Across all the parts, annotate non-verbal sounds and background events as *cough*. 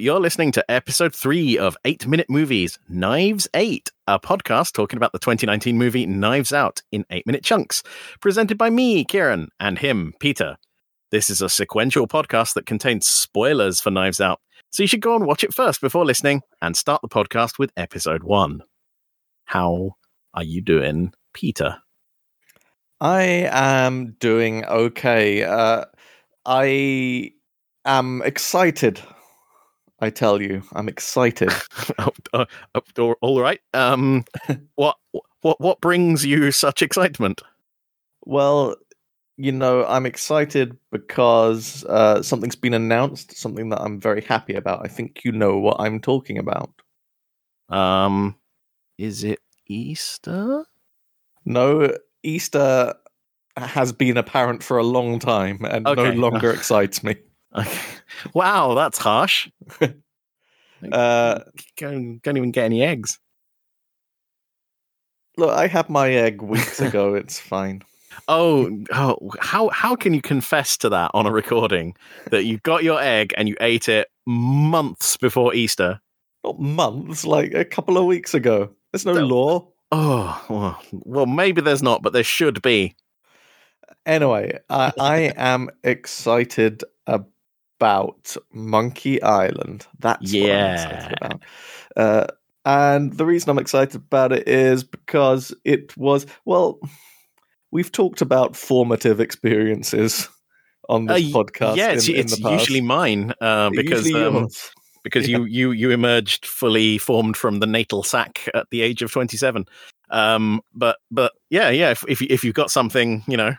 you're listening to episode three of Eight Minute Movies, Knives Eight, a podcast talking about the 2019 movie Knives Out in eight minute chunks, presented by me, Kieran, and him, Peter. This is a sequential podcast that contains spoilers for Knives Out, so you should go and watch it first before listening and start the podcast with episode one. How are you doing, Peter? I am doing okay. Uh, I am excited. I tell you, I'm excited. *laughs* oh, uh, uh, all right. Um, *laughs* what what what brings you such excitement? Well, you know, I'm excited because uh, something's been announced, something that I'm very happy about. I think you know what I'm talking about. Um, is it Easter? No, Easter has been apparent for a long time and okay. no longer excites me. *laughs* Okay. Wow, that's harsh. *laughs* uh, can't, can't even get any eggs. Look, I had my egg weeks *laughs* ago. it's fine. Oh, oh, how how can you confess to that on a recording that you got your egg and you ate it months before Easter? Not months, like a couple of weeks ago. There's no law. Oh, well, well, maybe there's not, but there should be. Anyway, I, I *laughs* am excited about Monkey Island. That's yeah. what I'm excited about. Uh, and the reason I'm excited about it is because it was, well, we've talked about formative experiences on this uh, podcast. Yeah, it's, in, it's in usually mine uh, because um, because yeah. you you you emerged fully formed from the natal sac at the age of 27. Um, but but yeah yeah if if, if you've got something you know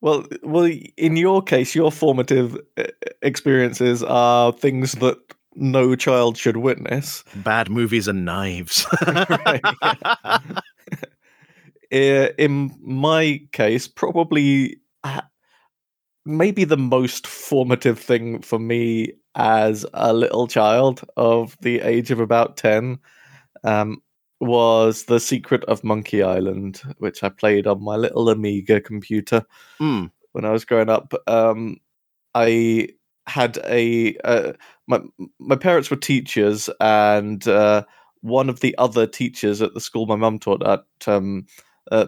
well, well, in your case, your formative uh, experiences are things that no child should witness. Bad movies and knives. *laughs* *laughs* in my case, probably uh, maybe the most formative thing for me as a little child of the age of about 10 um, was The Secret of Monkey Island, which I played on my little Amiga computer mm. when I was growing up. Um, I had a uh, my my parents were teachers, and uh, one of the other teachers at the school my mum taught at, um, uh,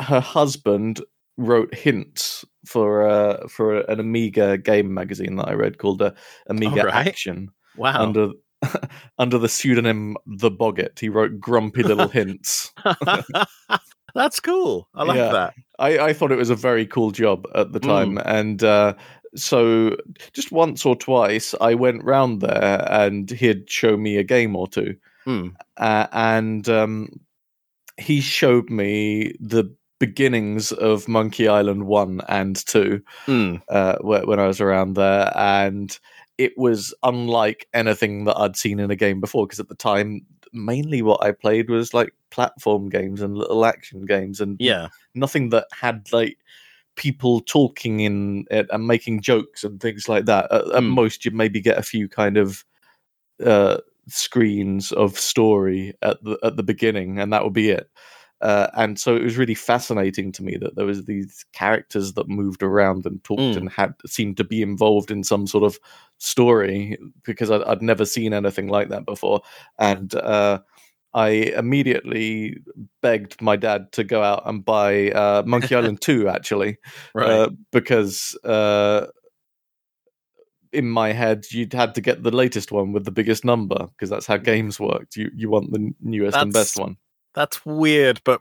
her husband wrote hints for uh, for an Amiga game magazine that I read called uh, Amiga right. Action. Wow! Under *laughs* under the pseudonym The Boggart. He wrote grumpy little *laughs* hints. *laughs* That's cool. I like yeah. that. I, I thought it was a very cool job at the time. Mm. And uh, so just once or twice, I went round there and he'd show me a game or two. Mm. Uh, and um, he showed me the beginnings of Monkey Island 1 and 2 mm. uh, when I was around there. And it was unlike anything that I'd seen in a game before because at the time mainly what I played was like platform games and little action games and yeah nothing that had like people talking in it and making jokes and things like that at, mm. at hmm. most you'd maybe get a few kind of uh, screens of story at the at the beginning and that would be it uh, and so it was really fascinating to me that there was these characters that moved around and talked mm. and had seemed to be involved in some sort of story because I'd, I'd never seen anything like that before. And uh, I immediately begged my dad to go out and buy uh, Monkey Island 2, *laughs* actually, right. Uh, because uh, in my head, you'd had to get the latest one with the biggest number because that's how games worked. You you want the newest that's, and best one. That's weird, but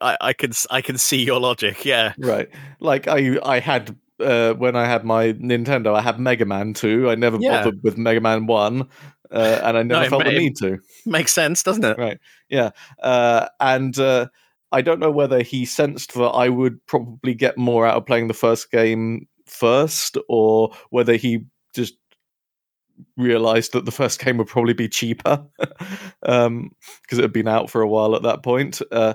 I, I can I can see your logic. Yeah, right. Like I I had uh, when I had my Nintendo, I had Mega Man two. I never yeah. bothered with Mega Man one, uh, and I never no, felt the need to. Makes sense, doesn't it? Right. Yeah. Uh, and uh, I don't know whether he sensed that I would probably get more out of playing the first game first, or whether he just realized that the first game would probably be cheaper because *laughs* um, it had been out for a while at that point. Uh,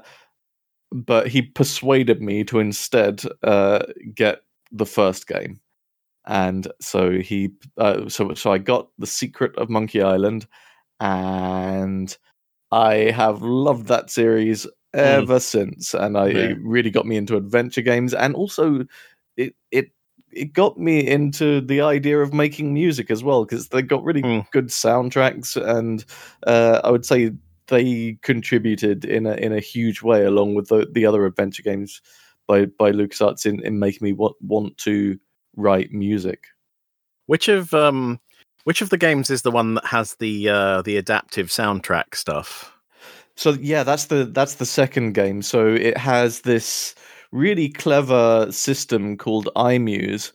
but he persuaded me to instead uh, get the first game, and so he uh, so so I got the Secret of Monkey Island, and I have loved that series mm. ever mm. since, and I, yeah. it really got me into adventure games, and also it it it got me into the idea of making music as well because they got really Mm. good soundtracks, and uh, I would say they contributed in a in a huge way along with the, the other adventure games by by LucasArts in, in making me want want to write music. Which of um which of the games is the one that has the uh the adaptive soundtrack stuff? So yeah, that's the that's the second game. So it has this really clever system called iMuse,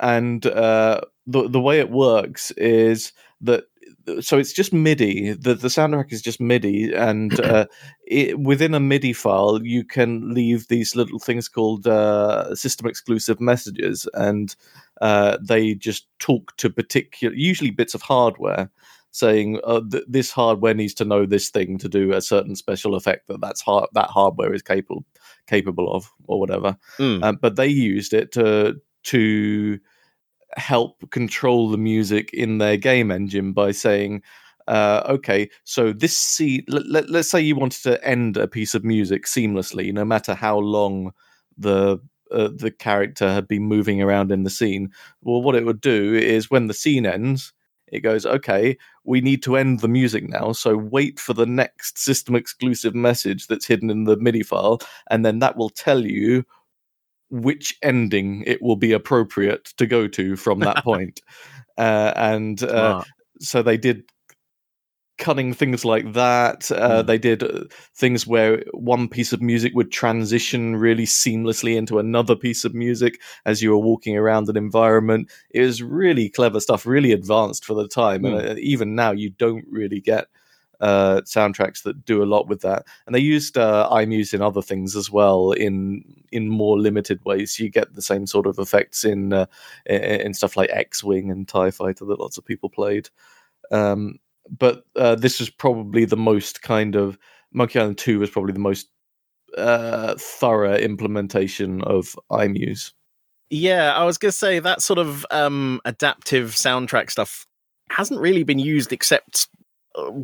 and uh, the the way it works is that so it's just MIDI. The the soundtrack is just MIDI, and *clears throat* uh, it, within a MIDI file, you can leave these little things called uh, system exclusive messages, and uh, they just talk to particular, usually bits of hardware saying uh, th- this hardware needs to know this thing to do a certain special effect that that's har- that hardware is capable capable of or whatever. Mm. Um, but they used it to to help control the music in their game engine by saying. Uh, okay, so this scene. Let, let's say you wanted to end a piece of music seamlessly, no matter how long the uh, the character had been moving around in the scene. Well, what it would do is when the scene ends, it goes, okay, we need to end the music now. So wait for the next system exclusive message that's hidden in the MIDI file, and then that will tell you which ending it will be appropriate to go to from that *laughs* point. Uh, and uh, so they did cunning things like that. Uh, Mm. They did uh, things where one piece of music would transition really seamlessly into another piece of music as you were walking around an environment. It was really clever stuff, really advanced for the time. And uh, even now, you don't really get uh, soundtracks that do a lot with that. And they used uh, iMuse in other things as well, in in more limited ways. You get the same sort of effects in uh, in, stuff like X Wing and Tie Fighter that lots of people played. Um, but uh, this was probably the most kind of Monkey Island Two was probably the most uh, thorough implementation of iMuse. Yeah, I was gonna say that sort of um adaptive soundtrack stuff hasn't really been used except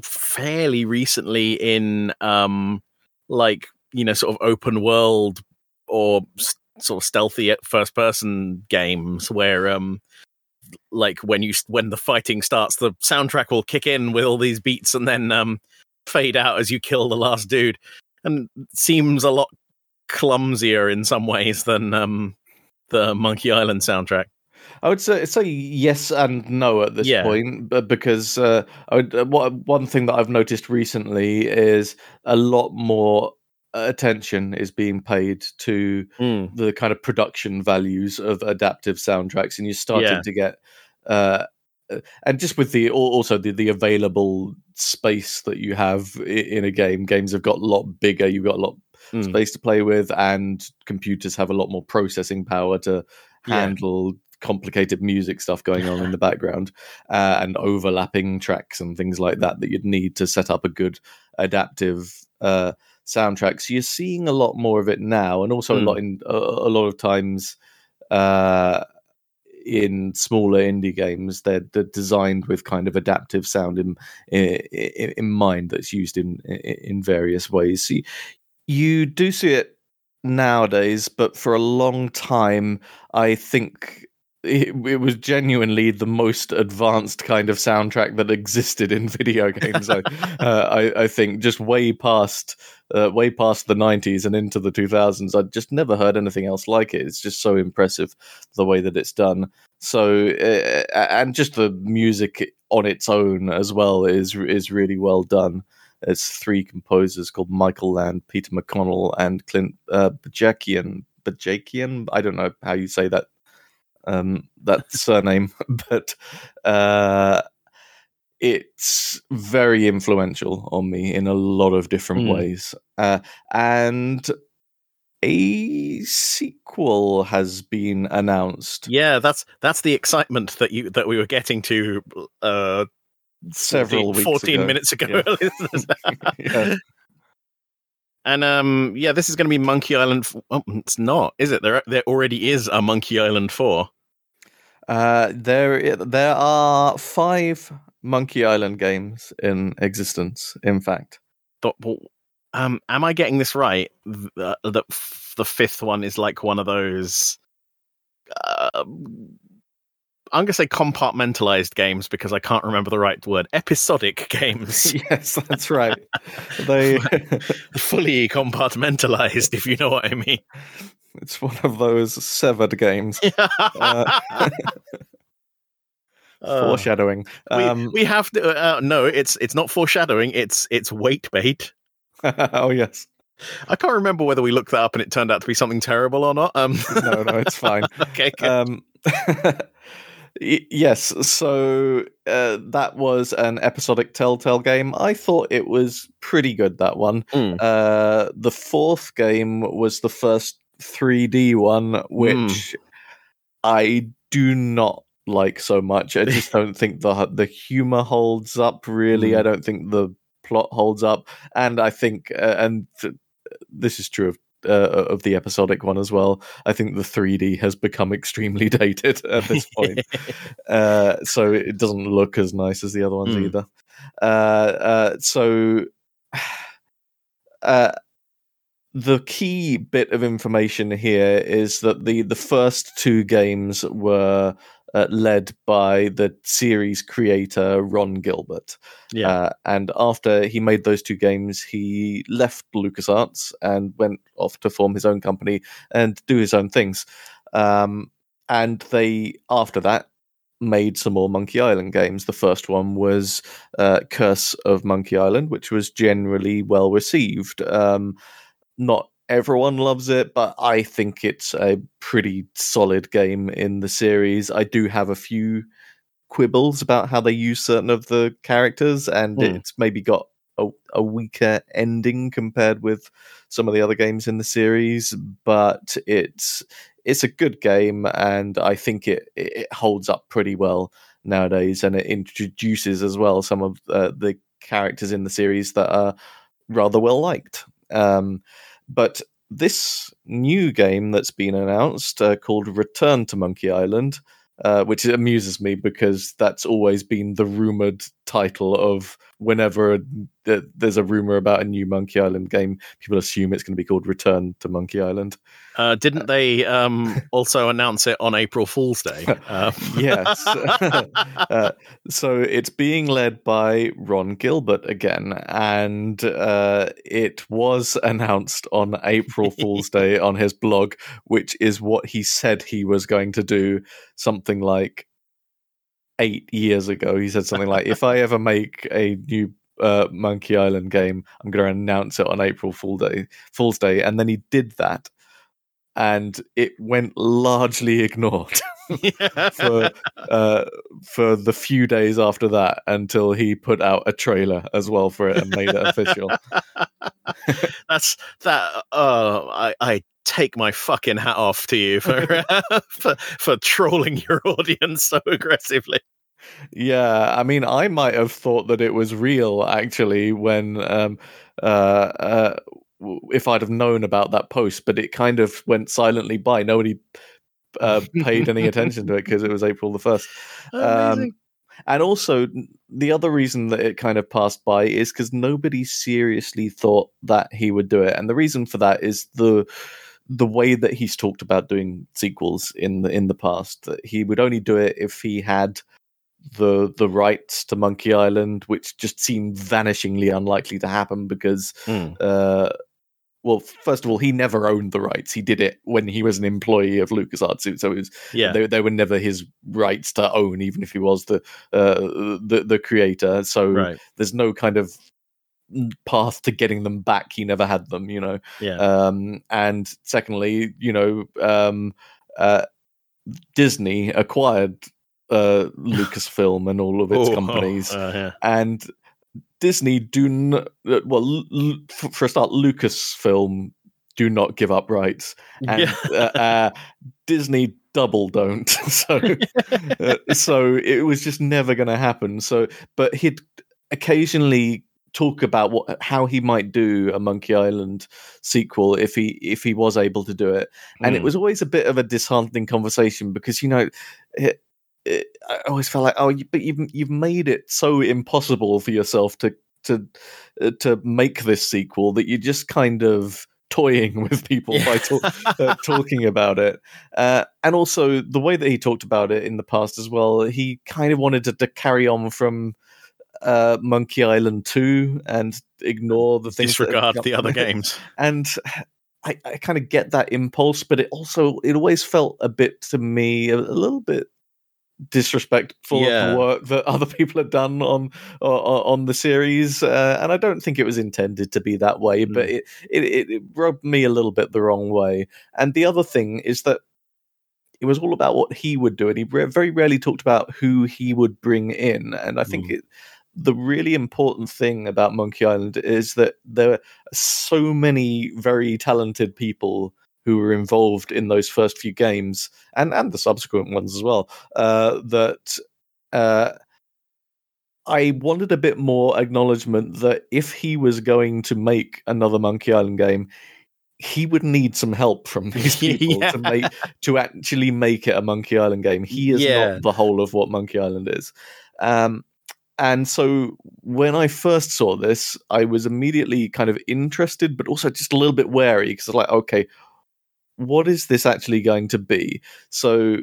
fairly recently in um like you know sort of open world or s- sort of stealthy first person games where um like when you when the fighting starts the soundtrack will kick in with all these beats and then um fade out as you kill the last dude and seems a lot clumsier in some ways than um the Monkey Island soundtrack. I would say say yes and no at this Yeah. point, because uh, I would, uh, what, one thing that I've noticed recently is a lot more attention is being paid to the kind of production values of adaptive soundtracks, and you're starting Yeah. to get, uh, uh, and just with the also the, the available space that you have in a game, games have got a lot bigger. You've got a lot Mm. space to play with, and computers have a lot more processing power to Yeah. Complicated music stuff going on in the background uh, and overlapping tracks and things like that that you'd need to set up a good adaptive uh, soundtrack. So you're seeing a lot more of it now, and also Mm. a lot in a, a lot of times. Uh, in smaller indie games, they're, they're designed with kind of adaptive sound in in, in mind that's used in in various ways. So you, you do see it nowadays, but for a long time, I think it, it was genuinely the most advanced kind of soundtrack that existed in video *laughs* games. I, uh, I, I think just way past, uh, way past the '90s and into the 2000s. I'd just never heard anything else like it. It's just so impressive the way that it's done. So, uh, and just the music on its own as well is is really well done. It's three composers called Michael Land, Peter McConnell, and Clint uh, Bajakian. Bajakian? I don't know how you say that um, that *laughs* surname, *laughs* but uh, it's very influential on me in a lot of different Mm. ways. Uh, and a sequel has been announced Yeah, that's that's the excitement that you that we were getting to uh several 14, weeks 14 ago. minutes ago. *laughs* Yeah. and um yeah, this is going to be Monkey Island f- oh, it's not, is it? There there already is a Monkey Island 4. Uh, there, there are five Monkey Island games in existence. In fact, um am I getting this right? Uh, that f- the fifth one is like one of those uh, I'm going to say compartmentalized games because I can't remember the right word. Episodic *laughs* games. *laughs* yes, that's right. *laughs* they fully compartmentalized, if you know what I mean. It's one of those severed games. *laughs* *laughs* uh, foreshadowing. Um, we, we, have to. Uh, no, it's it's not foreshadowing. It's it's wait bait. *laughs* oh yes. I can't remember whether we looked that up and it turned out to be something terrible or not. Um, no, no, it's fine. okay. Um, yes, so uh, that was an episodic Telltale game. I thought it was pretty good. That one. Mm. Uh, the fourth game was the first 3D one, which mm. I do not like so much. I just *laughs* don't think the the humor holds up. Really, mm. I don't think the plot holds up, and I think uh, and th- this is true of uh, of the episodic one as well. I think the 3D has become extremely *laughs* dated at this point, *laughs* uh, so it doesn't look as nice as the other ones mm. either. Uh, uh so. *sighs* The key bit of information here is that the the first two games were uh, led by the series creator Ron Gilbert. Yeah. Uh, and after he made those two games, he left LucasArts and went off to form his own company and do his own things. Um, and they, after that, made some more Monkey Island games. The first one was uh, Curse of Monkey Island, which was generally well received. Um, not everyone loves it, but I think it's a pretty solid game in the series. I do have a few quibbles about how they use certain of the characters, and mm. it's maybe got a, a, weaker ending compared with some of the other games in the series. But it's it's a good game, and I think it it holds up pretty well nowadays, and it introduces as well some of uh, the characters in the series that are rather well liked. Um, but this new game that's been announced uh, called Return to Monkey Island, uh, which amuses me because that's always been the rumored title of whenever there's a rumor about a new Monkey Island game, people assume it's going to be called Return to Monkey Island. Uh, didn't they um, *laughs* also announce it on April Fool's Day? Uh, *laughs* yes. *laughs* uh, so it's being led by Ron Gilbert again, and uh, it was announced on April Fool's Day on his blog, which is what he said he was going to do. Something like eight years ago. He said something like, "If I ever make a new uh, Monkey Island game, I'm going to announce it on April Fool Day, Fool's Day," and then he did that, and it went largely ignored. *laughs* for uh, for the few days after that until he put out a trailer as well for it and made it official. *laughs* That's that. Uh, I, I take my fucking hat off to you for *laughs* *laughs* for for trolling your audience so aggressively. Yeah, I mean, I might have thought that it was real actually when um, uh, uh, if I'd have known about that post, but it kind of went silently by. Nobody uh, paid any attention to it *laughs* because it was April the first. Um, and also, the other reason that it kind of passed by is because nobody seriously thought that he would do it, and the reason for that is the the way that he's talked about doing sequels in the in the past. That he would only do it if he had the the rights to Monkey Island, which just seemed vanishingly unlikely to happen because, mm. uh, well, first of all, he never owned the rights. He did it when he was an employee of LucasArts, so it was yeah. they, they were never his rights to own, even if he was the uh, the the creator. So right. there's no kind of path to getting them back. He never had them, you know. Yeah. Um, and secondly, you know, um, uh, Disney acquired uh, Lucasfilm and all of *laughs* its oh, companies, oh, uh, yeah. and Disney do not. Uh, well, l- for a start, Lucasfilm do not give up rights, and yeah. uh, uh, Disney double don't. *laughs* so, *laughs* uh, so it was just never going to happen. So, but he'd occasionally talk about what how he might do a Monkey Island sequel if he if he was able to do it, and mm. it hmm. was always a bit of a disheartening conversation because you know. It, it, I always felt like, oh, you, but you've you've made it so impossible for yourself to to uh, to make this sequel that you're just kind of toying *laughs* with people Yeah. by talk, uh, talking about it. Uh, and also the way that he talked about it in the past as well, he kind of wanted to, to carry on from uh, Monkey Island 2 and ignore the things Disregard the other *laughs* games. and I, I kind of get that impulse, but it also it always felt a bit to me a, a little bit disrespectful of Yeah. the work that *laughs* other people had done on on, on the series, uh, and I don't think it was intended to be that way, Mm. but it, it it it rubbed me a little bit the wrong way. And the other thing is that it was all about what he would do, and he re- very rarely talked about who he would bring in. And I think Mm. it, the really important thing about Monkey Island is that there are so many very talented people who were involved in those first few games and and the subsequent ones as well. Uh, that uh, I wanted a bit more acknowledgement that if he was going to make another Monkey Island game, he would need some help from *laughs* these *laughs* people Yeah. to make to actually make it a Monkey Island game. He is Yeah. not the whole of what Monkey Island is. Um, and so when I first saw this, I was immediately kind of interested, but also just a little bit wary because I like, okay, what is this actually going to be? So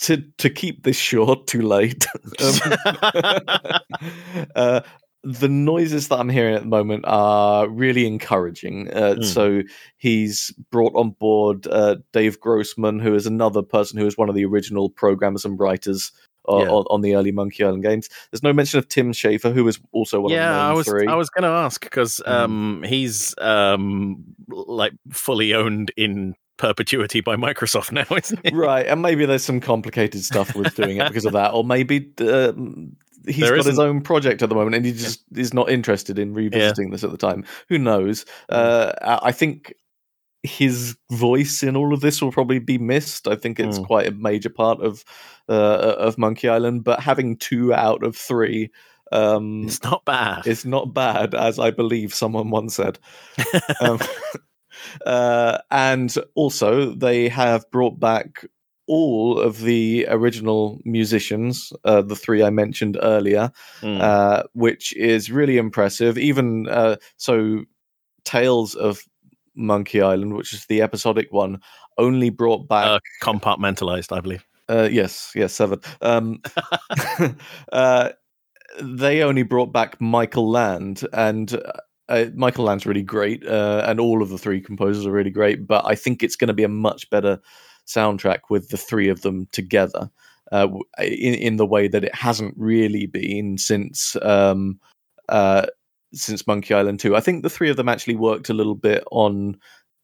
to to keep this *laughs* short, too late. um, *laughs* uh, the noises that I'm hearing at the moment are really encouraging. Uh, Mm. So he's brought on board uh, Dave Grossman, who is another person who is one of the original programmers and writers uh, Yeah. on, on the early Monkey Island games. There's no mention of Tim Schafer, who is also one yeah, of the I was three. I was going to ask because Mm. um, he's um, like fully owned in perpetuity by Microsoft *laughs* now, isn't he? right, and maybe there's some complicated stuff with doing it because of that, or maybe um, he's There got his isn't- own project at the moment and he just is not interested in revisiting this at the time. Who knows? Uh, I I think his voice in all of this will probably be missed. I think it's Mm. quite a major part of uh, of Monkey Island, but having two out of three. Um, It's not bad. it's not bad, as I believe someone once said. *laughs* um, uh, and also, they have brought back all of the original musicians, uh, the three I mentioned earlier, Mm. uh, which is really impressive. Even uh, so, Tales of Monkey Island, which is the episodic one, only brought back Uh, compartmentalized, I believe. uh, yes, yes, seven. Um, *laughs* *laughs* uh, they only brought back Michael Land, and uh, Michael Land's really great, uh, and all of the three composers are really great. But I think it's going to be a much better soundtrack with the three of them together, uh, in in the way that it hasn't really been since. Um, uh, since Monkey Island 2. I think the three of them actually worked a little bit on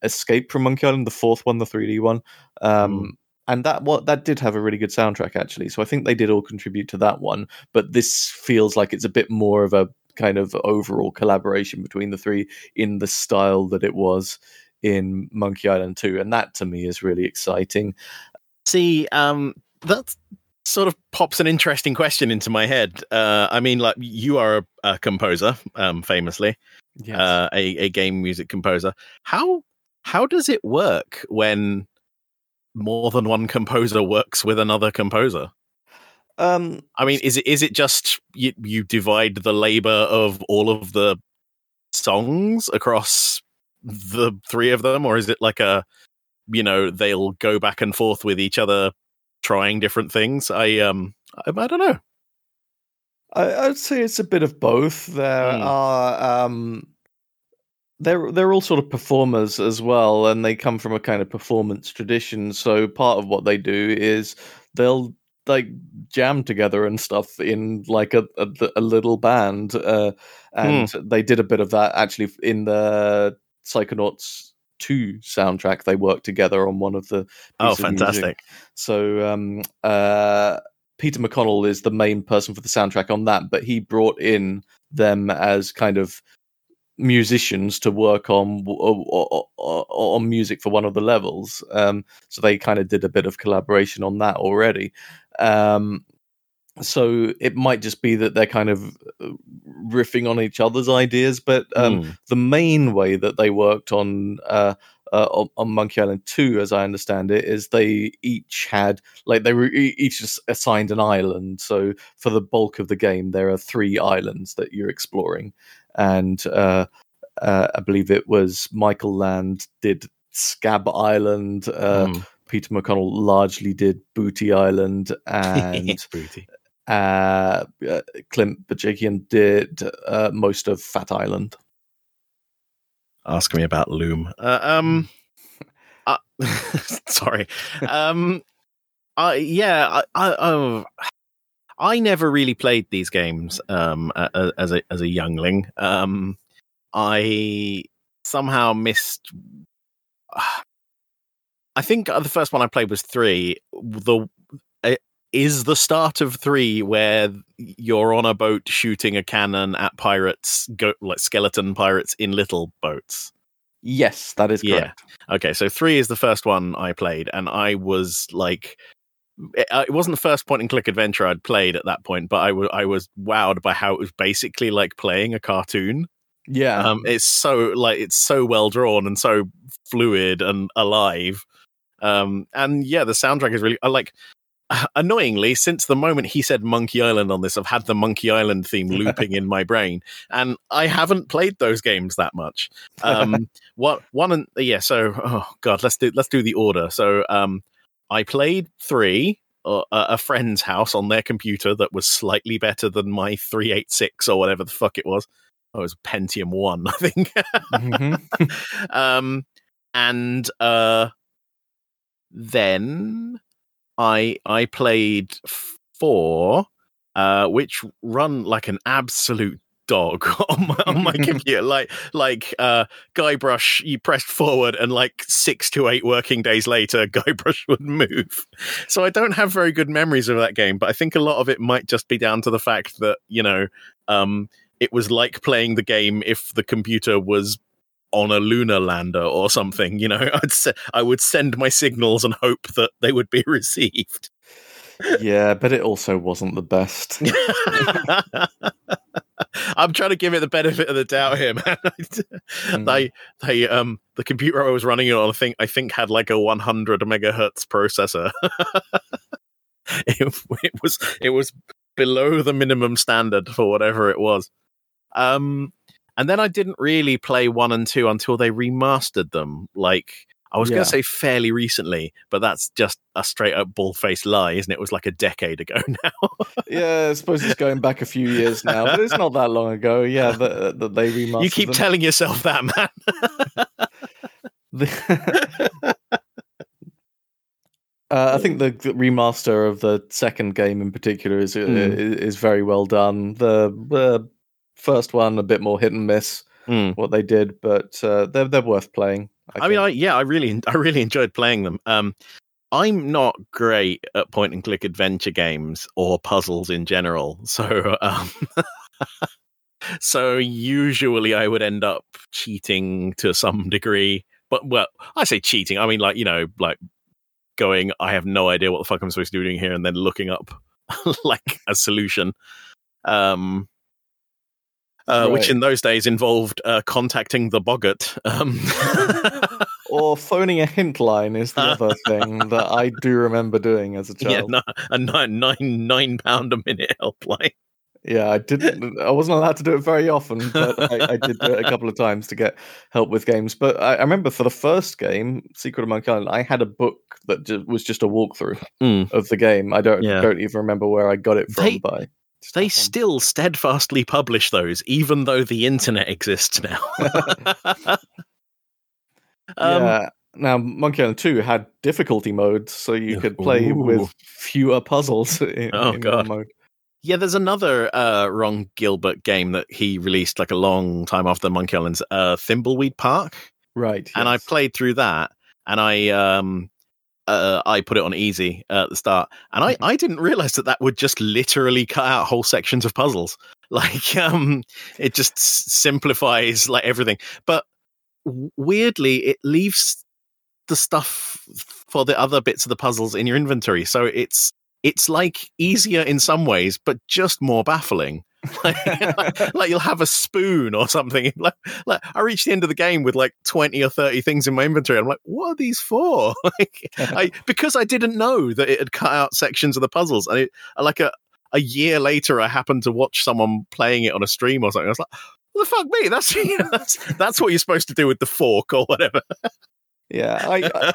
Escape from Monkey Island, the fourth one, the 3D one. Um, Mm. and that what that did have a really good soundtrack actually. So I think they did all contribute to that one. But this feels like it's a bit more of a kind of overall collaboration between the three in the style that it was in Monkey Island 2. And that to me is really exciting. See, um, that sort of pops an interesting question into my head. Uh, I mean, like you are a, a composer, um, famously, uh, a, a game music composer. How how does it work when more than one composer works with another composer? um I mean, is it is it just you, you divide the labor of all of the songs across the three of them, or is it like a you know they'll go back and forth with each other, trying different things? I um I, I don't know. I, I'd say it's a bit of both. There Hmm. are um, they're they're all sort of performers as well, and they come from a kind of performance tradition. So part of what they do is they'll like jam together and stuff in like a a, a little band, uh, and they did a bit of that actually in the Psychonauts. 2 soundtrack they worked together on one of the Oh, of music. fantastic! So um, uh, Peter McConnell is the main person for the soundtrack on that, but he brought in them as kind of musicians to work on on music for one of the levels. Um, so they kind of did a bit of collaboration on that already. Um, so it might just be that they're kind of uh, riffing on each other's ideas, but um, Hmm. the main way that they worked on uh, uh, on, on Monkey Island 2, as I understand it, is they each had like they were each assigned an island. So for the bulk of the game, there are three islands that you're exploring, and uh, Uh, I believe it was Michael Land did Scab Island. Uh, Mm. Peter McConnell largely did Booty Island, *laughs* and Booty. Uh, uh, Clint Bajakian did uh, most of Fat Island. Ask me about Loom. Uh, um, uh, *laughs* sorry. Um, I yeah, I, I, oh, I never really played these games um, as a as a youngling. Um, I somehow missed. *sighs* I think the first one I played was three. The is the start of three where you're on a boat shooting a cannon at pirates, go, like skeleton pirates in little boats. Yes, that is Yeah. correct. Okay, so three is the first one I played, and I was like, it, uh, wasn't the first point and click adventure I'd played at that point, but I wa- I was wowed by how it was basically like playing a cartoon. Yeah, Um, it's so like it's so well drawn and so fluid and alive. Um, and yeah, the soundtrack is really I like. *sighs* Annoyingly, since the moment he said Monkey Island on this, I've had the Monkey Island theme *laughs* looping in my brain, and I haven't played those games that much. Um, *laughs* what one and yeah, so oh god, let's do let's do the order. So um, I played three uh, a friend's house on their computer that was slightly better than my three eight six or whatever the fuck it was. Oh, it was Pentium one, *laughs* I think. Mhm. um, and uh, then I I played four, uh, which run like an absolute dog *laughs* on my, on my *laughs* computer. Like like uh, Guybrush, you pressed forward, and like six to eight working days later, *laughs* Guybrush would move. So I don't have very good memories of that game, but I think a lot of it might just be down to the fact that you know. Um, it was like playing the game if the computer was on a lunar lander or something. You know, *laughs* I'd se- I would send my signals and hope that they would be *laughs* received. yeah, but it also wasn't the best. *laughs* I'm trying to give it the benefit of the doubt here, man. Mm. they, they, um, the computer I was running it on, I think, I think had like a 100 megahertz processor. it, it was, it was below the minimum standard for whatever it was. Um, and then I didn't really play one and two until they remastered them. Like I was Yeah. going to say fairly recently, but that's just a straight up bald faced lie, isn't it? It was like a decade ago *laughs* now. yeah, I suppose it's going back a few years now, but it's not that long ago. Yeah, *laughs* that, that they remastered. you keep them. telling yourself that, man. *laughs* Uh, I think the remaster of the second game in particular is uh, Mm. is, is very well done. The uh, first one a bit more hit and miss Mm. what they did, but uh, they're they're worth playing. I, mean. I yeah, I really, *laughs* I really enjoyed playing them. Um, I'm not great at point and click adventure games or puzzles in general, *laughs* so um, *laughs* so usually I would end up cheating to some degree. But well, I say cheating. I mean, like you know, like going. I have no idea what the fuck I'm supposed to be doing here, and then looking up like a solution. Um, uh, which in those days involved uh, contacting the boggart. Um, *laughs* or phoning a hint line is the other *laughs* thing that I do remember doing as a yeah, child. no, a nine nine nine pound a minute helpline. Yeah, I didn't. I wasn't allowed to do it very often, but I, I did do it a couple of times to get help with games. But I, I remember for the first game, Secret of Monkey Island, I had a book that ju- was just a walkthrough Mm. of the game. I don't Yeah. don't even remember where I got it from. They- by They still steadfastly publish those, even though the internet exists now. *laughs* *laughs* um, yeah. Now, Monkey Island Two had difficulty modes, so you could play Ooh. with fewer puzzles. *laughs* In, Oh, in God. mode. Yeah, there's another uh, Ron Gilbert game that he released like a long time after Monkey Island's uh, Thimbleweed Park, Right. and I played through that, and I um, uh, I put it on easy at the start, and I, Mhm. I didn't realize that that would just literally cut out whole sections of puzzles. *laughs* Like um, it just s- simplifies like everything, but weirdly, it leaves the stuff for the other bits of the puzzles in your inventory. So it's it's like easier in some ways, but just more baffling. *laughs* like, like you'll have a spoon or something. *laughs* Like, like I reached the end of the game with like twenty or thirty things in my inventory. I'm like, what are these for? *laughs* like, I because I didn't know that it had cut out sections of the puzzles, and it like a a year later, I happened to watch someone playing it on a stream or something. I was like, the fuck me? That's that's that's what you're supposed to do with the fork or whatever. Yeah, I,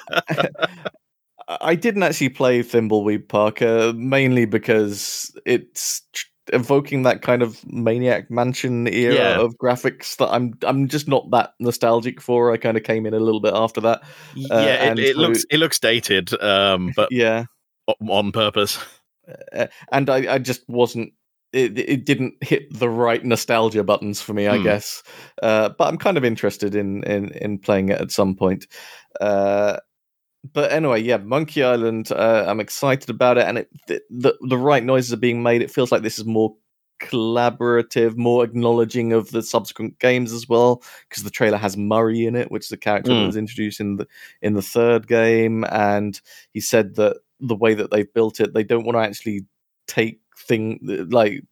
I, I didn't actually play Thimbleweed Parker mainly because it's evoking that kind of Maniac Mansion era Yeah. of graphics that I'm I'm just not that nostalgic for. I kind of came in a little bit after that. yeah, and it, it looks it looks dated, um, but *laughs* Yeah, on purpose. uh, and I, I just wasn't. It, it didn't hit the right nostalgia buttons for me, I Hmm. guess. Uh, but I'm kind of interested in in in playing it at some point. Uh, but anyway, yeah, Monkey Island. Uh, I'm excited about it, and it, the, the the right noises are being made. It feels like this is more collaborative, more acknowledging of the subsequent games as well, because the trailer has Murray in it, which is a character that Mm. was introduced in the in the third game, and he said that the way that they've built it, they don't want to actually take thing like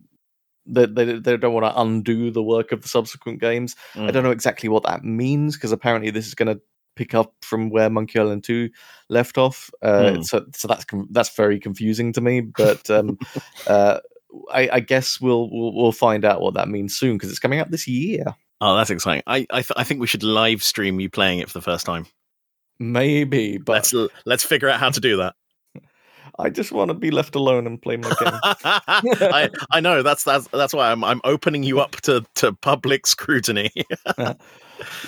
they, they, they don't want to undo the work of the subsequent games. I Mm. don't know exactly what that means because apparently this is going to pick up from where Monkey Island 2 left off. Uh, Hmm. So so that's that's very confusing to me. But um, *laughs* uh, I, I guess we'll, we'll we'll find out what that means soon because it's coming out this year. Oh, that's exciting! I I, th- I think we should live stream you playing it for the first time. Maybe, but let's let's figure out how to do that. I just want to be left alone and play my game. *laughs* I I know that's that's that's why I'm I'm opening you up to to public scrutiny. *laughs*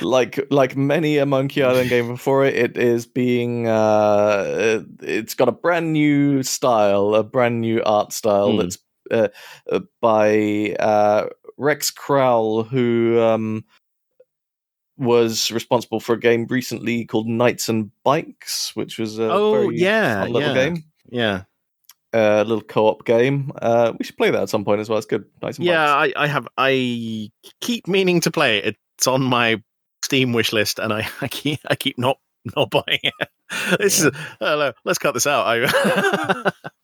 like like many a Monkey Island game before it, it is being uh, it's got a brand new style, a brand new art style Hmm. that's uh, uh, by uh, Rex Crowle, who um, was responsible for a game recently called Knights and Bikes, which was a Oh, very yeah, little yeah. game. yeah, A little co-op game. Uh, we should play that at some point as well. It's good. And yeah. I I have I keep meaning to play it. It's on my Steam wish list, and I *laughs* I keep I keep not not buying it. *laughs* This is hello. Let's cut this out. *laughs*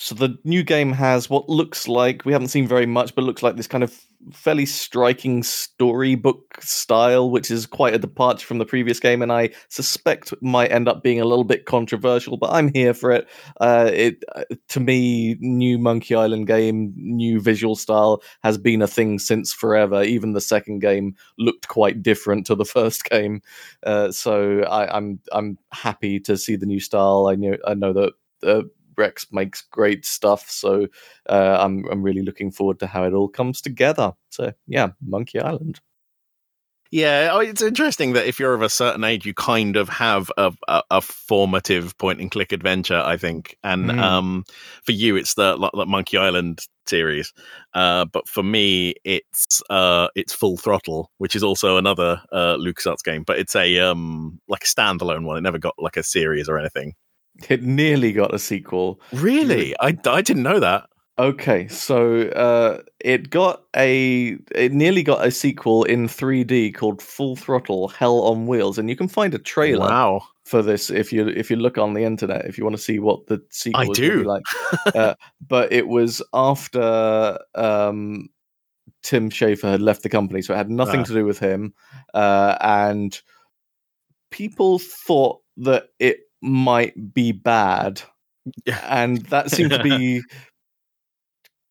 So the new game has what looks like we haven't seen very much, but looks like this kind of fairly striking storybook style, which is quite a departure from the previous game, and I suspect might end up being a little bit controversial. But I'm here for it. Uh, it uh, to me, new Monkey Island game, new visual style has been a thing since forever. Even the second game looked quite different to the *laughs* first game, uh, so I, I'm I'm happy to see the new style. I know I know that. Uh, Rex makes great stuff, so uh, I'm I'm really looking forward to how it all comes together. So yeah, Monkey Island. Yeah, oh, it's interesting that if you're of a certain age, you kind of have a, a, a formative point and click adventure. I think, and Mm. um, for you, it's the, like, the Monkey Island series, uh, but for me, it's uh, it's Full Throttle, which is also another uh, LucasArts game, but it's a um, like a standalone one. It never got like a series or anything. It nearly got a sequel. Really, I I didn't know that. Okay, so uh, it got a it nearly got a sequel in 3D called Full Throttle Hell on Wheels, and you can find a trailer Wow, for this if you if you look on the internet if you want to see what the sequel I is do. like. uh, but it was after um, Tim Schafer had left the company, so it had nothing Ah. to do with him. Uh, and people thought that it might be bad, Yeah. and that seemed to be *laughs*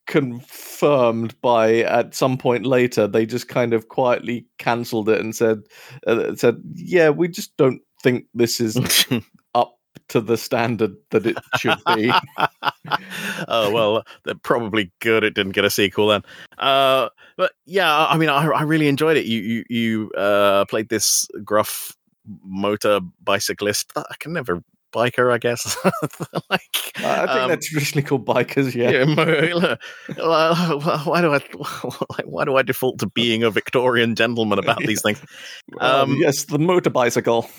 confirmed by at some point later they just kind of quietly cancelled it and said uh, said yeah we just don't think this is *laughs* up to the standard that it should be *laughs* oh well, they're probably good. It didn't get a sequel then. Uh, but yeah, I mean, I, I really enjoyed it. You you you uh, played this gruff motor bicyclist. I can never biker, I guess. *laughs* like, I think um, they're traditionally called bikers yeah, yeah, why do I *laughs* like, why do I default to being a Victorian gentleman about these things? *laughs* Um, um, yes the motor bicycle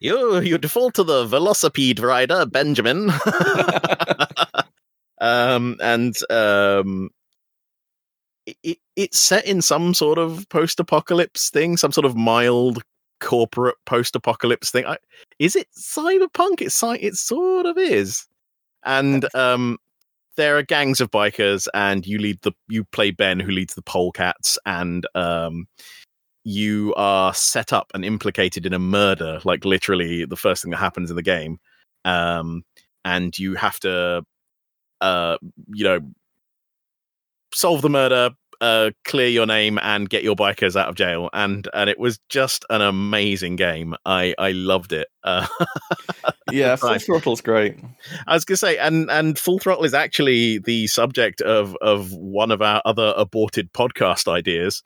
you you default to the velocipede rider, Benjamin. um, and um, it, it, it's set in some sort of post-apocalypse thing, some sort of mild corporate post-apocalypse thing. I, is it cyberpunk? It's it sort of is, and um. There are gangs of bikers, and you lead the. You play Ben, who leads the polecats, and um, you are set up and implicated in a murder, like literally the first thing that happens in the game. Um, and you have to, uh, you know, solve the murder, uh, clear your name, and get your bikers out of jail. And and it was just an amazing game. I I loved it. *laughs* Uh, yeah, *laughs* Full. Throttle's great. I was gonna say, and and Full Throttle is actually the subject of of one of our other aborted podcast ideas.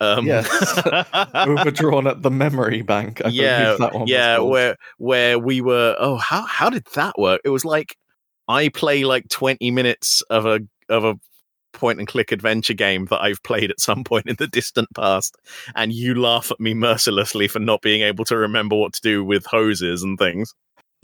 Um, Yes. *laughs* Overdrawn at the memory bank. I yeah, that one. yeah, where where we were. Oh, how how did that work? It was like I play like twenty minutes of a of a point and click adventure game that I've played at some point in the distant past, and you laugh at me mercilessly for not being able to remember what to do with hoses and things.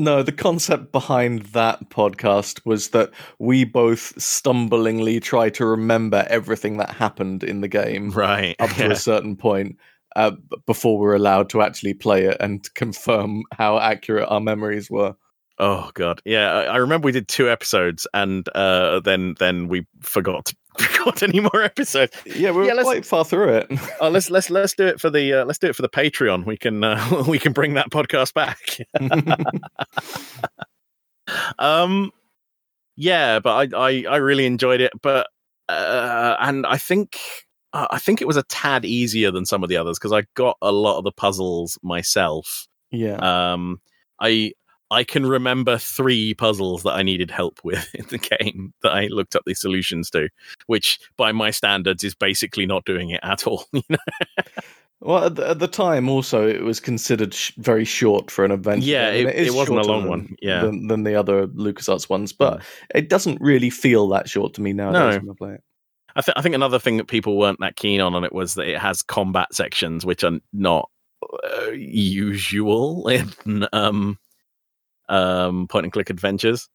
No, the concept behind that podcast was that we both stumblingly try to remember everything that happened in the game Right. up to a *laughs* certain point uh, before we're allowed to actually play it and confirm how accurate our memories were. Oh god, yeah. I, I remember we did two episodes, and uh, then then we forgot *laughs* to record any more episodes. Yeah, we were Yeah, quite far through it. *laughs* Oh, let's let's let's do it for the uh, let's do it for the Patreon. We can uh, *laughs* we can bring that podcast back. um, yeah, but I I, I really enjoyed it, but uh, and I think uh, I think it was a tad easier than some of the others because I got a lot of the puzzles myself. yeah. Um, I I can remember three puzzles that I needed help with *laughs* in the game that I looked up the solutions to, which by my standards is basically not doing it at all. *laughs* you know? Well, at the, at the time, also, it was considered sh- very short for an adventure. Yeah, it- is it wasn't a long than- one, yeah. than, than the other LucasArts ones, but it doesn't really feel that short to me nowadays No. when I play it. I, th- I think another thing that people weren't that keen on on it was that it has combat sections, which are not uh, usual in um, um, point and click adventures.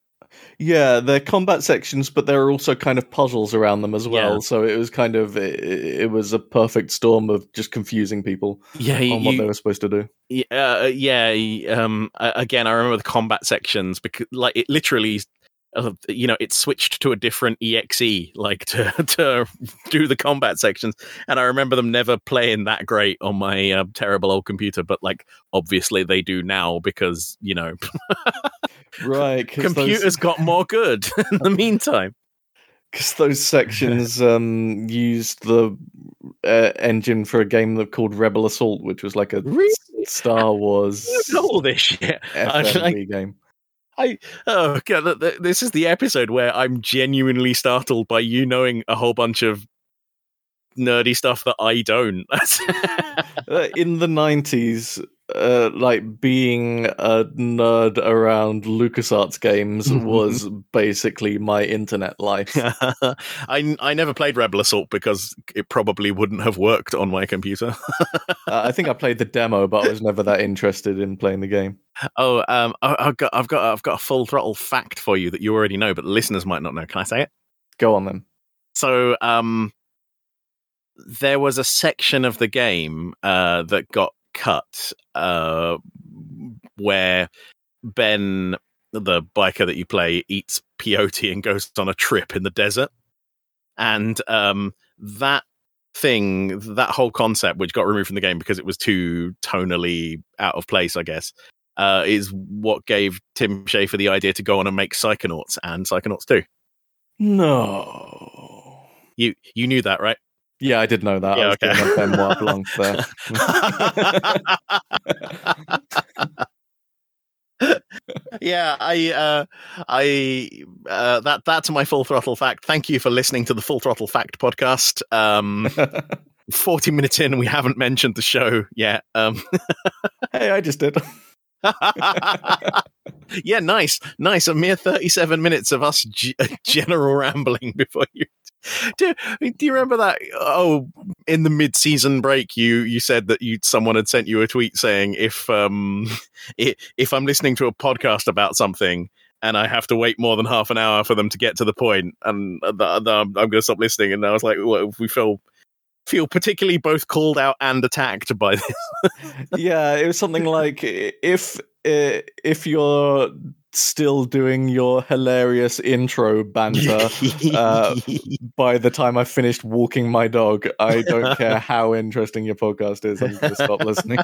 Yeah, they're combat sections, but there are also kind of puzzles around them as well. Yeah. So it was kind of it, it was a perfect storm of just confusing people Yeah, on what they were supposed to do. Yeah, uh, yeah. Um, again, I remember the combat sections because, like, it literally, uh, you know, it switched to a different exe, like to *laughs* to do the combat sections, and I remember them never playing that great on my uh, terrible old computer. But like, obviously, they do now because you know, *laughs* Right, computers got more good *laughs* in the meantime. because those sections um, used the uh, engine for a game that called Rebel Assault, which was like a Really? Star Wars I don't know all this shit. FMV game. Oh god, th- th- this is the episode where I'm genuinely startled by you knowing a whole bunch of nerdy stuff that I don't. *laughs* *laughs* Uh, in the nineties, uh, like being a nerd around LucasArts games was basically my internet life. *laughs* I I never played Rebel Assault because it probably wouldn't have worked on my computer. *laughs* Uh, I think I played the demo, but I was never that interested in playing the game. oh, um, I, I've got I've got I've got a full throttle fact for you that you already know, but listeners might not know. Can I say it? Go on then. So, um, there was a section of the game uh, that got cut uh, where Ben, the biker that you play, eats peyote and goes on a trip in the desert, and um, that thing, that whole concept, which got removed from the game because it was too tonally out of place, I guess. Uh, is what gave Tim Schafer the idea to go on and make Psychonauts and Psychonauts 2. No. You you knew that, right? Yeah, I did know that. Yeah, I was okay. doing Blanc *laughs* there. yeah, I, uh, I, uh, that that's my full throttle fact. Thank you for listening to the Full Throttle Fact podcast. Um, *laughs* Forty minutes in, we haven't mentioned the show yet. Um, *laughs* hey, I just did. yeah, nice, nice. A mere thirty-seven minutes of us g- general rambling before you. *laughs* Do, do you remember that? Oh, in the mid-season break, you you said that you someone had sent you a tweet saying if um *laughs* if I'm listening to a podcast about something and I have to wait more than half an hour for them to get to the point, and I'm going to stop listening. And I was like, well, we feel feel particularly both called out and attacked by this. *laughs* yeah, it was something like if if you're still doing your hilarious intro banter *laughs* uh, by the time I finished walking my dog, I don't *laughs* care how interesting your podcast is. I'm going to stop listening.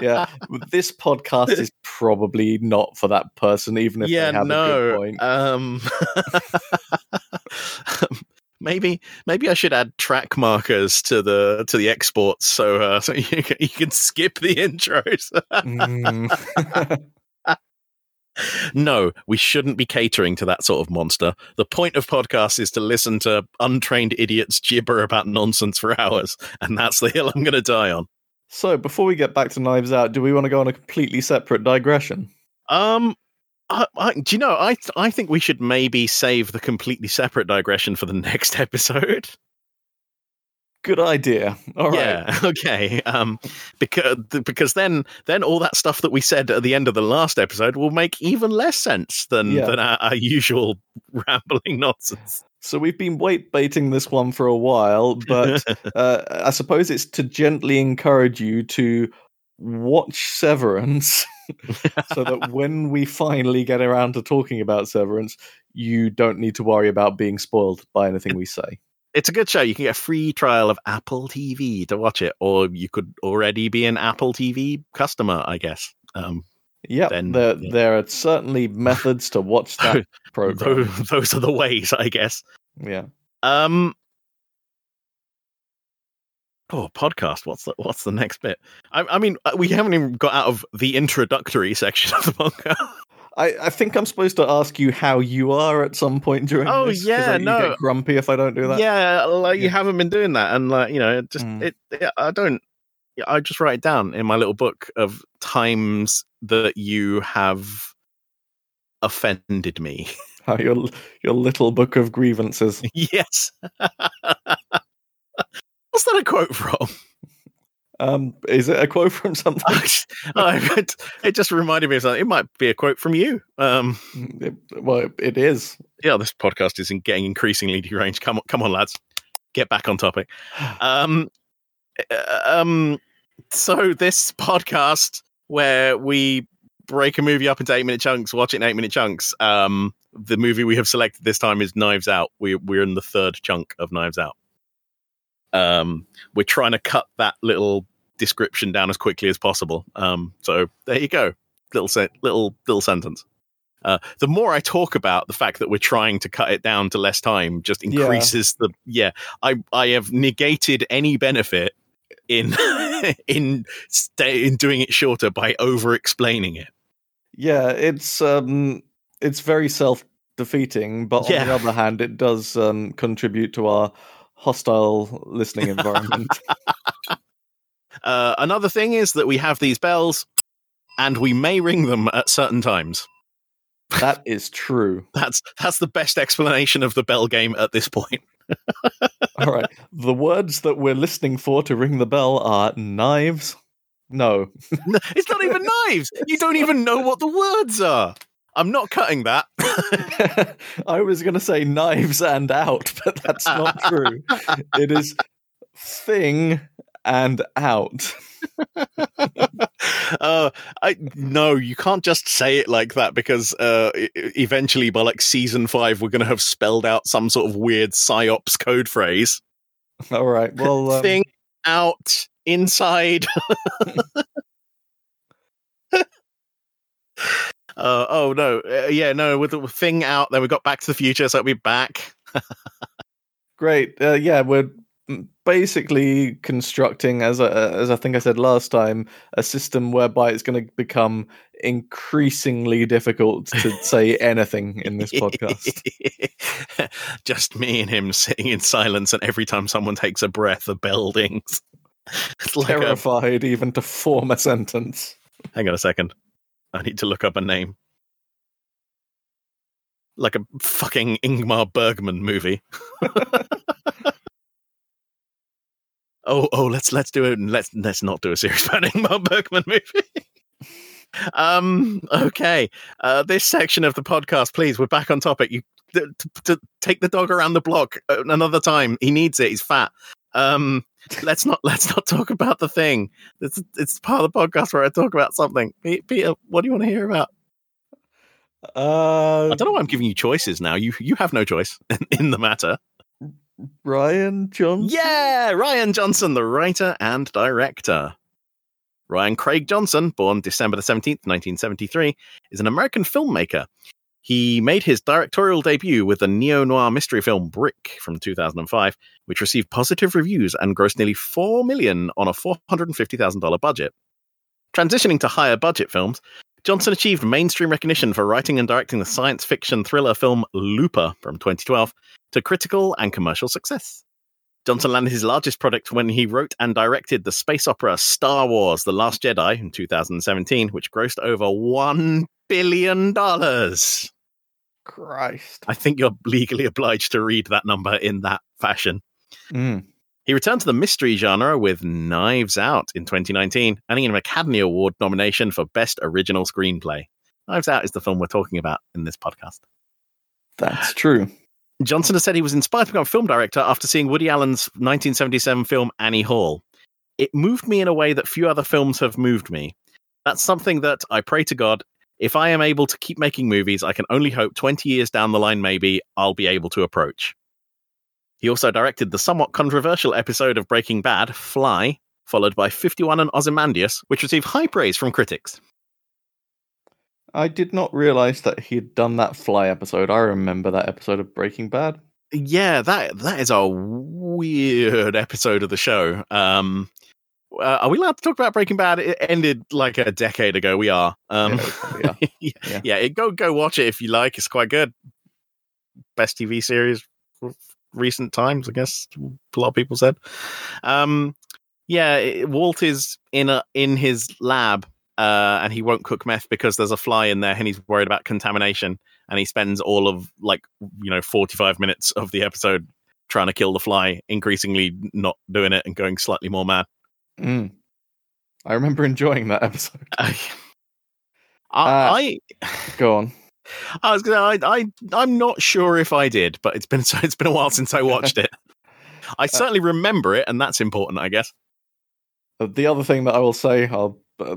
Yeah, this podcast is probably not for that person, even if yeah, they have a no. good point. Um, *laughs* maybe maybe I should add track markers to the to the exports so uh, so you can, you can skip the intros. Mm. No, we shouldn't be catering to that sort of monster. The point of podcasts is to listen to untrained idiots gibber about nonsense for hours, and that's the hill I'm going to die on. so, before we get back to Knives Out, do we want to go on a completely separate digression? Um, I, I, do you know? I I think we should maybe save the completely separate digression for the next *laughs* episode. Good idea. All right. Yeah. *laughs* Okay. Um, because because then then all that stuff that we said at the end of the last episode will make even less sense than Yeah. than our, our usual *laughs* rambling nonsense. So we've been wait baiting this one for a while, but *laughs* uh, I suppose it's to gently encourage you to watch Severance so that when we finally get around to talking about Severance, you don't need to worry about being spoiled by anything we say. It's a good show. You can get a free trial of Apple TV to watch it, or you could already be an Apple TV customer, I guess. Um, Yeah, Then- there, yeah. there are certainly methods to watch that *laughs* program. those, those are the ways, I guess. Yeah. Um. Oh, podcast. What's the what's the next bit? I, I mean, uh, we haven't even got out of the introductory section of the *laughs* podcast. I, I think I'm supposed to ask you how you are at some point during Oh, this. yeah, no. get grumpy if I don't do that. yeah, like you Yeah. haven't been doing that, and like you know, it just Mm. it, yeah, I don't. yeah, I just write it down in my little book of times that you have offended me. *laughs* Your your little book of grievances. yes. *laughs* What's that a quote from? Um, is it a quote *laughs* from *laughs* something? Oh, it, it just reminded me of something. It might be a quote from you. Um, It- well, it is. yeah, this podcast is getting increasingly deranged. Come on, come on, lads, get back on topic. *sighs* Um, uh, um, so this podcast where we break a movie up into eight minute chunks, watch it in eight minute chunks. Um, the movie we have selected this time is Knives Out. We we're in the third chunk of Knives Out. Um, we're trying to cut that little description down as quickly as possible. Um, so there you go, little se- little little sentence. Uh, the more I talk about the fact that we're trying to cut it down to less time, just Yeah. increases the yeah. I I have negated any benefit in *laughs* in stay, in doing it shorter by over explaining it. Yeah, it's um, it's very self defeating, but on Yeah. the other hand, it does um, contribute to our hostile listening *laughs* environment. *laughs* Uh, another thing is that we have these bells, and we may ring them at certain times. that is true. *laughs* That's that's the best explanation of the bell game at this point. *laughs* All right, the words that we're listening for to ring the bell are knives. *laughs* No, It's not even knives. You don't even know what the words are. I'm not cutting that. I was going to say knives and out, but that's not true. It is thing and out. *laughs* uh, I no, you can't just say it like that because uh, eventually, by like season five, we're going to have spelled out some sort of weird psyops code phrase. *laughs* All right. Well, um, Thing out inside. *laughs* Uh, oh no, uh, yeah, no. With the thing out, then we got Back to the Future, so it'll be back. great. Uh, yeah, we're basically constructing, as I, as I think I said last time, a system whereby it's going to become increasingly difficult to say *laughs* anything in this podcast. *laughs* Just me and him sitting in silence, and every time someone takes a breath, a bell dings. It's like a, Terrified even to form a sentence. hang on a second. I need to look up a name. Like a fucking Ingmar Bergman movie. *laughs* oh, oh, let's let's do it. and Let's let's not do a series *laughs* about Ingmar Bergman movie. um. Okay. Uh, this section of the podcast, please. We're back on topic. You to, to take the dog around the block another time. He needs it. He's fat. Um. Let's not *laughs* let's not talk about the thing. It's it's part of the podcast where I talk about something. Peter, what do you want to hear about? Uh, I don't know why I'm giving you choices now. You you have no choice *laughs* in the matter. Rian Johnson. Yeah, Rian Johnson, the writer and director. Rian Craig Johnson, born December the 17th, 1973, is an American filmmaker. He made his directorial debut with the neo noir mystery film Brick from 2005, which received positive reviews and grossed nearly 4 million on a $450,000 budget. Transitioning to higher budget films, Johnson achieved mainstream recognition for writing and directing the science fiction thriller film Looper from 2012 to critical and commercial success. Johnson landed his largest product when he wrote and directed the space opera Star Wars The Last Jedi in 2017, which grossed over $1 billion. Christ. I think you're legally obliged to read that number in that fashion. Mm. He returned to the mystery genre with Knives Out in 2019, earning an Academy Award nomination for Best Original Screenplay. Knives Out is the film we're talking about in this podcast. That's true. Johnson has said he was inspired to become a film director after seeing Woody Allen's 1977 film Annie Hall. It moved me in a way that few other films have moved me. That's something that I pray to God. If I am able to keep making movies, I can only hope 20 years down the line, maybe, I'll be able to approach. He also directed the somewhat controversial episode of Breaking Bad, Fly, followed by 51 and Ozymandias, which received high praise from critics. I did not realize that he had done that Fly episode. I remember that episode of Breaking Bad. Yeah, that that is a weird episode of the show. Um, uh, are we allowed to talk about Breaking Bad? It ended like a decade ago. We are. Um, Yeah, *laughs* yeah, Yeah. yeah. it- go go watch it if you like. It's quite good. Best TV series recent times, I guess. A lot of people said. Um, yeah, it- Walt is in a in his lab, uh, and he won't cook meth because there's a fly in there, and he's worried about contamination. And he spends all of like you know 45 minutes of the episode trying to kill the fly, increasingly not doing it and going slightly more mad. Mm. I remember enjoying that episode. *laughs* I, Uh, I Go on. I was gonna. I, I I'm not sure if I did, but it's been *laughs* so it's been a while since I *laughs* watched it. I certainly remember it, and that's important, I guess. Uh, The other thing that I will say, I'll uh,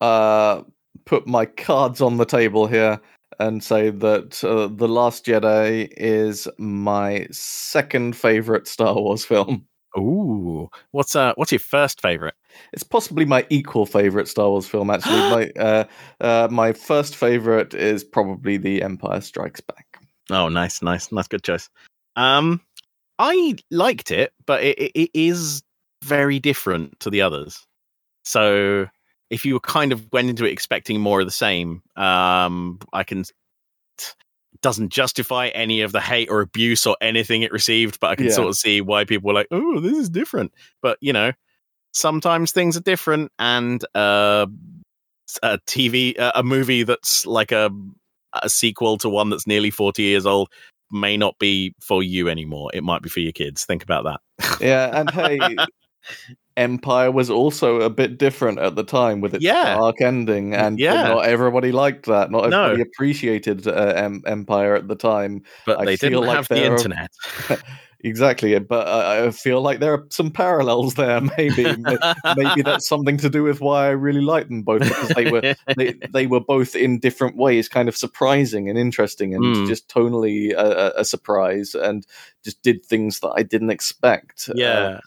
uh, put my cards on the table here and say that uh, The Last Jedi is my second favorite Star Wars film. Ooh, what's uh, what's your first favorite? It's possibly my equal favorite Star Wars film. Actually, *gasps* my uh, uh, my first favorite is probably The Empire Strikes Back. Oh, nice, nice, nice, good choice. Um, I liked it, but it, it, it is very different to the others. So if you kind of went into it expecting more of the same, um, I can doesn't justify any of the hate or abuse or anything it received, but I can Yeah. sort of see why people were like, "Oh, this is different." But you know, sometimes things are different, and uh, a TV, uh, a movie that's like a a sequel to one that's nearly 40 years old may not be for you anymore. It might be for your kids. Think about that. Yeah, and hey, Empire was also a bit different at the time with its Yeah. dark ending, and Yeah. not everybody liked that. Not No. everybody appreciated uh, em- Empire at the time. But I they feel didn't like have the are- internet. *laughs* Exactly, but I I feel like there are some parallels there. *laughs* Maybe, maybe that's *laughs* something to do with why I really like them both because they were they, they were both in different ways kind of surprising and interesting and Mm. just tonally a, a- surprise and just did things that I didn't expect. Uh, yeah.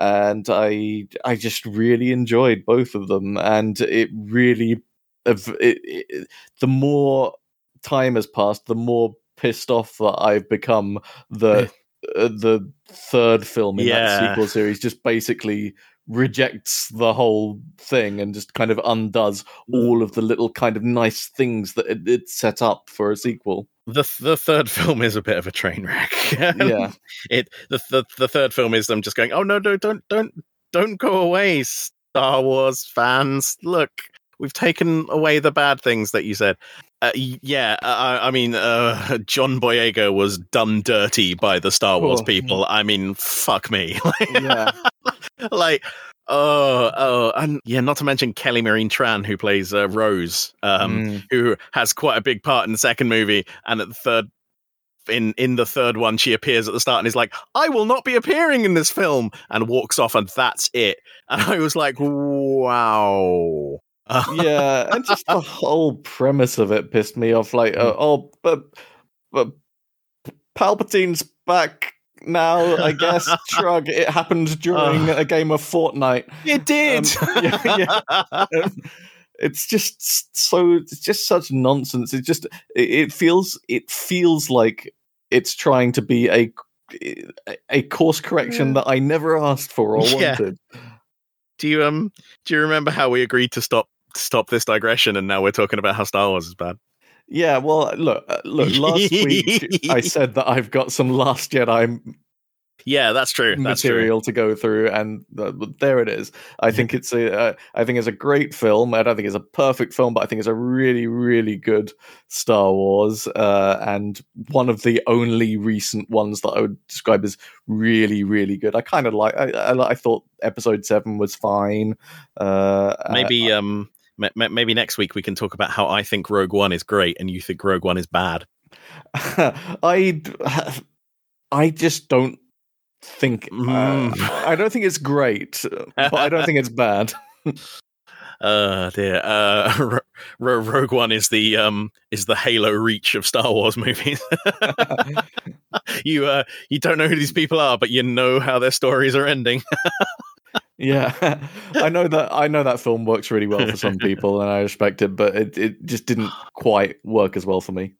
And I I just really enjoyed both of them, and it really it, it, the more time has passed, the more pissed off that I've become. The uh, the third film in Yeah. that sequel series just basically rejects the whole thing and just kind of undoes all of the little kind of nice things that it, it set up for a sequel. The the third *laughs* film is a bit of a train wreck. *laughs* Yeah. it the, the the third film is them just going, oh no, no, don't don't don't go away, Star Wars fans. Look, we've taken away the bad things that you said. Uh, yeah, I, I mean, uh, *laughs* John Boyega was done dirty by the Star Wars Oh. people. I mean, fuck me. Yeah. like oh oh and yeah not to mention kelly marie tran who plays uh, rose um Mm. who has quite a big part in the second movie and at the third in in the third one she appears at the start and is like i will not be appearing in this film and walks off and that's it *laughs* and i was like wow *laughs* yeah, and just the whole premise of it pissed me off. Like, uh, oh, but but Palpatine's back now. I guess. *laughs* Shrug. It happened during a game of Fortnite. it did Um, *laughs* yeah, it's just so it's just such nonsense. It just it, it feels it feels like it's trying to be a a course correction that I never asked for or Yeah. wanted. Do you um do you remember how we agreed to stop stop this digression and now we're talking about how Star Wars is bad? Yeah, well, look, uh, look. Last week *laughs* I said that I've got some Last Jedi Yeah, that's true. That's true. material to go through, and uh, there it is. I think it's a, uh, I think it's a great film. I don't think it's a perfect film, but I think it's a really, really good Star Wars, uh, and one of the only recent ones that I would describe as really, really good. I kind of like. I, I, I thought Episode Seven was fine. Uh, Maybe um ma- ma- maybe next week we can talk about how I think Rogue One is great and you think Rogue One is bad. *laughs* I, I just don't think. Uh, Mm. I don't think it's great, but I don't think it's bad. *laughs* Uh dear. Uh *laughs* Ro- Ro- Rogue One is the um is the Halo Reach of Star Wars movies. you uh you don't know who these people are, but you know how their stories are ending. Yeah, *laughs* I know that. I know that film works really well for some *laughs* people, and I respect it, but it, it just didn't quite work as well for me.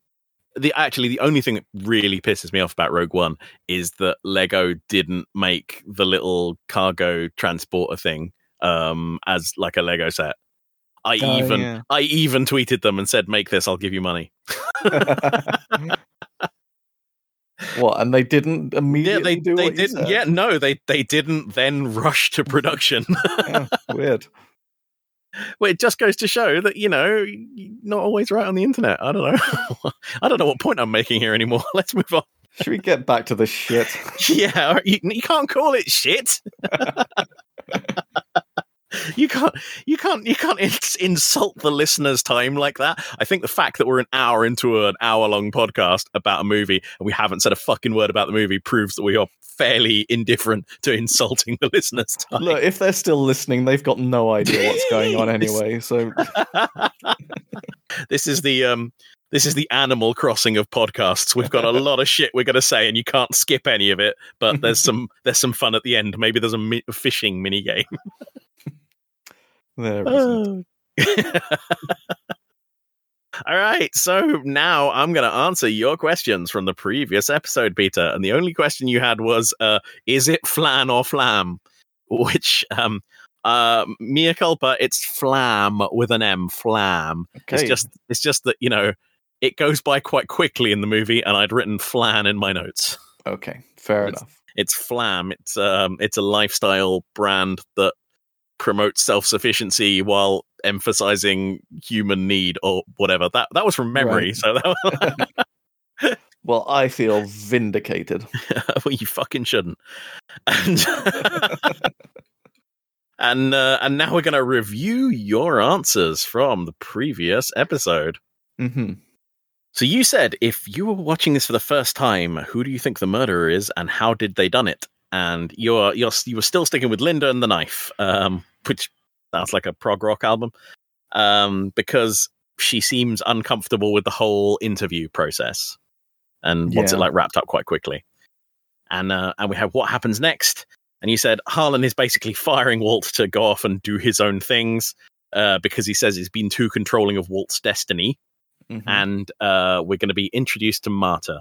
the actually the only thing that really pisses me off about Rogue One is that Lego didn't make the little cargo transporter thing um as like a Lego set. I Oh, even yeah. I even tweeted them and said make this I'll give you money. *laughs* what? And they didn't Yeah, immediately they do they didn't yeah, no, they they didn't then rush to *laughs* production. Yeah, weird. well, it just goes to show that, you know, not always right on the internet. I don't know. *laughs* I don't know what point I'm making here anymore. *laughs* Let's move on. Should we get back to the shit? Yeah, you, you can't call it shit. You can't, you can't, you can't insult the listeners' time like that. I think the fact that we're an hour into an hour-long podcast about a movie and we haven't said a fucking word about the movie proves that we are fairly indifferent to insulting the listeners' time. Look, if they're still listening, they've got no idea what's going on *laughs* anyway. So *laughs* this is the um this is the animal crossing of podcasts we've got a *laughs* lot of shit we're going to say and you can't skip any of it but there's some there's some fun at the end maybe there's a mi- fishing mini game there it is. *laughs* all right so now i'm going to answer your questions from the previous episode peter and the only question you had was uh is it flan or flam which um uh mea culpa it's flam with an m flam Okay. It's just it's just that you know it goes by quite quickly in the movie, and I'd written flan in my notes. okay. Fair It's- enough. It's flam. It's um it's a lifestyle brand that promotes self sufficiency while emphasizing human need or whatever. That that was from memory, Right. so that *laughs* Well, I feel vindicated. *laughs* well, you fucking shouldn't. And *laughs* and uh, and now we're gonna review your answers from the previous episode. hmm So you said if you were watching this for the first time, who do you think the murderer is, and how did they done it? And you're you're you were still sticking with Linda and the Knife, um, which sounds like a prog rock album, um, because she seems uncomfortable with the whole interview process, and wants it like wrapped up quite quickly. And uh, and we have what happens next. And you said Harlan is basically *laughs* firing Walt to go off and do his own things uh, because he says he's been too controlling of Walt's destiny Mhm. and uh, we're going to be introduced to Marta.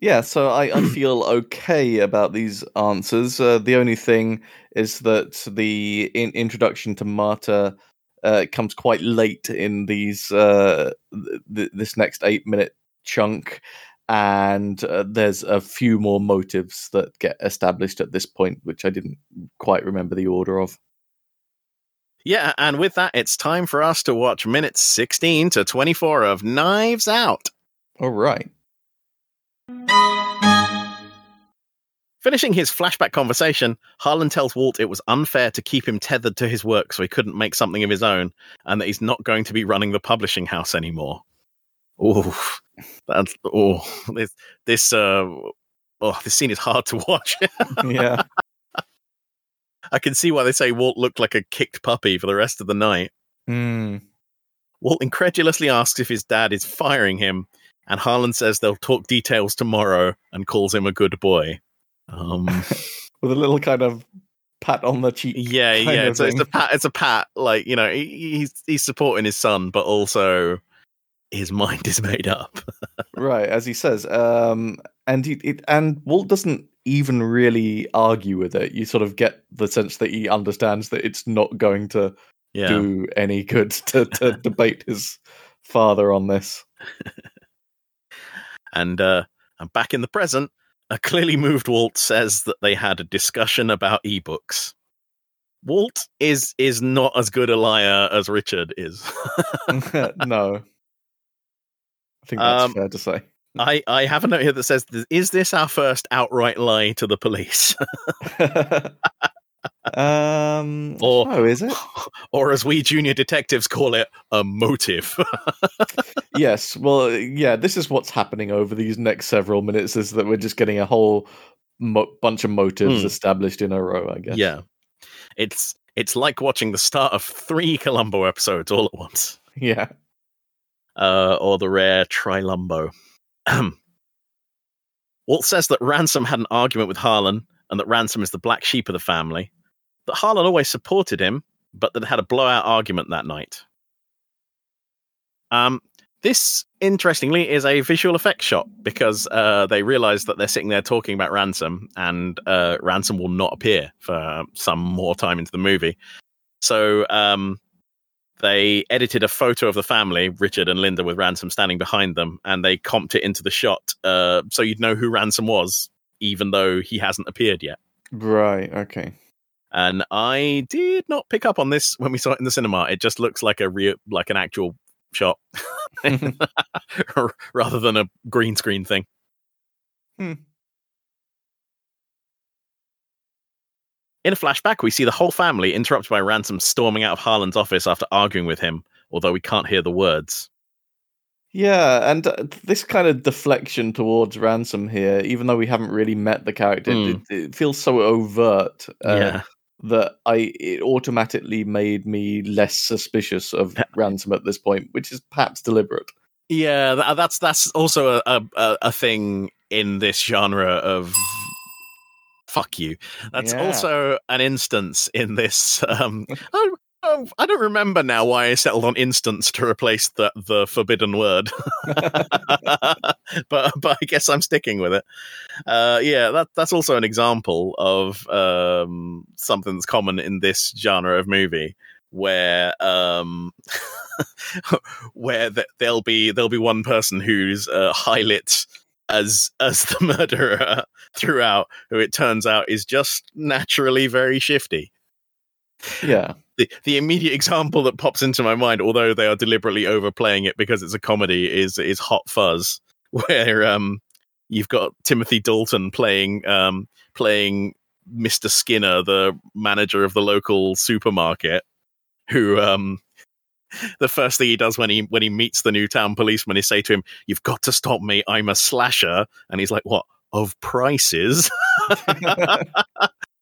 Yeah, so I, I *clears throat* feel okay about these answers. Uh, the only thing is that the in- introduction to Marta uh, comes quite late in these uh, th- th- this next eight minute chunk, and uh, there's a few more motives that get established at this point, which I didn't quite remember the order of. Yeah, and with that, it's time for us to watch minutes 16 to 24 of Knives Out. All right. Finishing his flashback conversation, Harlan tells Walt it was unfair to keep him tethered to his work so he couldn't make something of his own, and that he's not going to be running the publishing house anymore. Oh, that's oh this this uh oh this scene is hard to watch. *laughs* Yeah. I can see why they say Walt looked like a kicked puppy for the rest of the night. Hmm. Walt incredulously asks if his dad is firing him, and Harlan says they'll talk details tomorrow and calls him a good boy. Um, *laughs* With a little kind of pat on the cheek. Yeah, yeah. It's, it's a pat. It's a pat. Like you know, he, he's he's supporting his son, but also his mind is made up. *laughs* right, as he says. Um, and he it, and Walt doesn't even really argue with it. You sort of get the sense that he understands that it's not going to Yeah. do any good to, to *laughs* debate his father on this. And uh, and back in the present, a clearly moved Walt says that they had a discussion about ebooks. Walt is is not as good a liar as Richard is. *laughs* *laughs* no. I think that's Um, fair to say. I, I have a note here that says, "Is this our first outright lie to the police?" *laughs* um, Or- oh, is it? *laughs* or as we junior detectives call it, a motive. *laughs* yes. Well, yeah. This is what's happening over these next several minutes. Is that we're just getting a whole mo- bunch of motives Hmm. established in a row. I guess. yeah, it's it's like watching the start of three Columbo episodes all at once. Yeah. uh, or the rare Trilumbo. Walt says that Ransom had an argument with Harlan and that Ransom is the black sheep of the family, that Harlan always supported him, but that had a blowout argument that night. Um, this, interestingly, is a visual effects shot because uh, they realize that they're sitting there talking about Ransom, and uh, Ransom will not appear for some more time into the movie. So um, they edited a photo of the family, Richard and Linda, with Ransom standing behind them, and they comped it into the shot uh, so you'd know who Ransom was, even though he hasn't appeared yet. Right. Okay. And I did not pick up on this when we saw it in the cinema. It just looks like a real, like an actual shot, *laughs* rather than a green screen thing. Hmm. In a flashback, we see the whole family interrupted by Ransom storming out of Harlan's office after arguing with him, although we can't hear the words. Yeah, and uh, this kind of deflection towards ransom here, even though we haven't really met the character, Mm. it, it feels so overt uh, yeah. That I it automatically made me less suspicious of *laughs* ransom at this point, which is perhaps deliberate. Yeah, tha- that's that's also a, a a- thing in this genre of fuck you. That's Yeah. also an instance in this. Um, I, *laughs* I- I don't remember now why I settled on instance to replace the the forbidden word, *laughs* but but I guess I'm sticking with it. Uh, yeah, that that's also an example of um, something that's common in this genre of movie where um *laughs* where th- there'll be there'll be one person who's uh, highlit as as the *laughs* murderer throughout who it turns out is just naturally very shifty. Yeah, the, the immediate *laughs* example that pops into my mind although they are deliberately overplaying it because it's a comedy is is hot fuzz *laughs* where um you've got timothy dalton playing um playing mr skinner the manager of the local supermarket who um *laughs* the first thing he does when he when he meets the new town policeman is say to him you've got to stop me. I'm a slasher. And he's like what? Of prices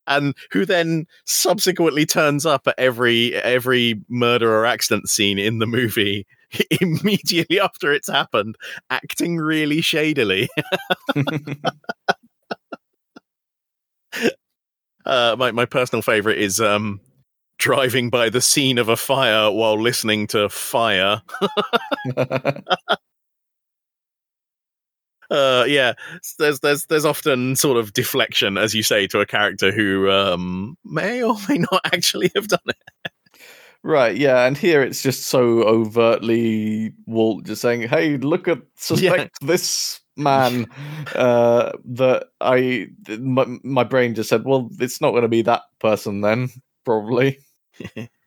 and who then subsequently turns up at every every murder or accident scene in the movie *laughs* immediately after it's happened acting really shadily. *laughs* Uh my, my personal favorite is um driving by the scene of a fire while listening to fire *laughs* uh yeah there's there's there's often sort of deflection as you say to a character who um may or may not *laughs* actually have done it right. Yeah, and here it's just so overtly Walt just saying, "Hey, look at *laughs* suspect this." Man, uh, that I my, my brain just said, well, it's not going to be that person then, probably. *laughs*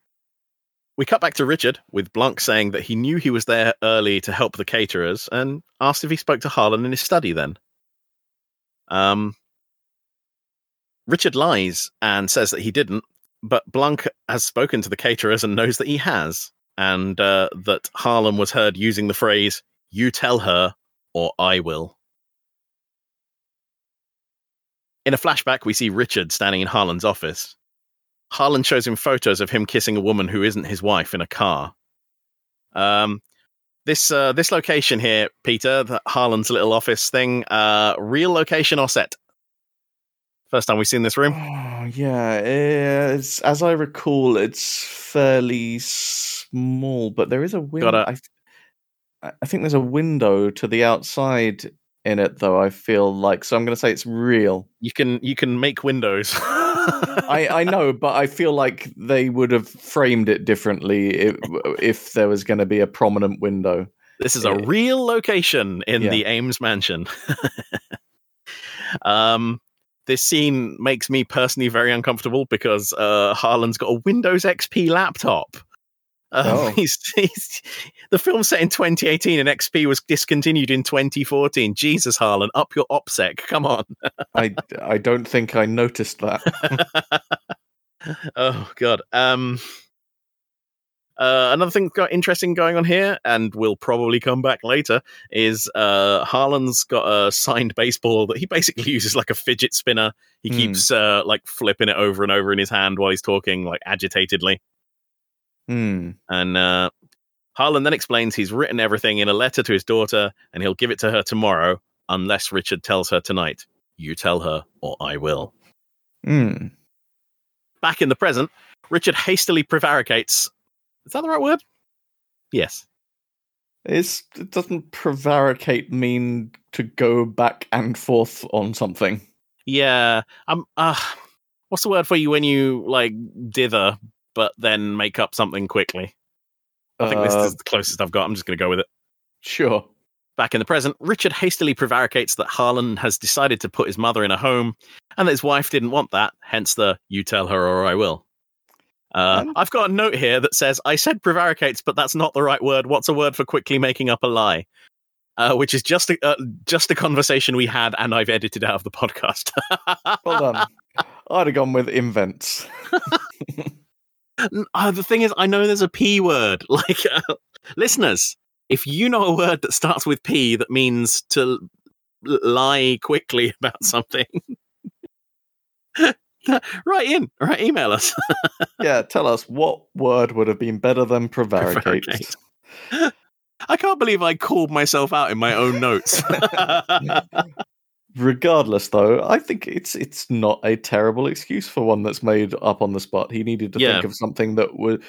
we cut back to richard with blanc saying that he knew he was there early to help the caterers and asked if he spoke to harlan in his study then. Um richard lies and says that he didn't but blanc has spoken to the caterers and knows that he has and uh, that harlan was heard using the phrase you tell her or i will. In a flashback we see richard standing in harlan's office Harlan shows him photos of him kissing a woman who isn't his wife in a car. Um, this uh, this location here, Peter, the Harlan's little office thing, uh, real location or set? First time we've seen this room. Oh, yeah, it's, as I recall, it's fairly small, but there is a window. I, I think there's a window to the outside in it, though. I feel like so. I'm going to say it's real. You can you can make windows. *laughs* I, I know, but I feel like they would have framed it differently if, *laughs* if there was going to be a prominent window. This is a Yeah. real location in Yeah. the Ames mansion. *laughs* um, this scene makes me personally very uncomfortable because uh, Harlan's got a Windows XP laptop. Um, Oh. he's, *laughs* he's, the film set in 2018 and XP was discontinued in 2014. Jesus, Harlan, up your OPSEC. Come on. I, I don't think I noticed that. *laughs* oh god um uh, another thing got interesting going on here, and we'll probably come back later, is uh, Harlan's got a signed baseball that he basically *laughs* uses like a fidget spinner. He Hmm. keeps uh, like flipping it over and over in his hand while he's talking, like agitatedly. Hmm. And uh, Harlan then explains he's written everything in a letter to his daughter, and he'll give it to her tomorrow, unless Richard tells her tonight. You tell her, or I will. Hmm. Back in the present, Richard hastily prevaricates. Is that the right word? Yes. It's, it doesn't prevaricate mean to go back and forth on something. Yeah. Um. Uh, what's the word for you when you like dither, but then make up something quickly? I think this Uh, is the closest I've got. I'm just going to go with it. Sure. Back in the present, Richard hastily prevaricates that Harlan has decided to put his mother in a home, and that his wife didn't want that. Hence the "you tell her or I will." Uh, I've got a note here that says, "I said prevaricates, but that's not the right word. What's a word for quickly making up a lie?" Uh, which is just a uh, just a conversation we had, and I've edited out of the podcast. *laughs* Well done. I'd have gone with invents. *laughs* uh, the thing is, I know there's a P word. *laughs* Like, uh, listeners, if you know a word that starts with P that means to lie quickly *laughs* about something, *laughs* write in, right? Email us. yeah, tell us what word would have been better than prevaricate. Prevaricate. I can't believe I called myself out in my own notes. Regardless, though, I think it's it's not a terrible excuse for one that's made up on the spot. He needed to Yeah. think of something that would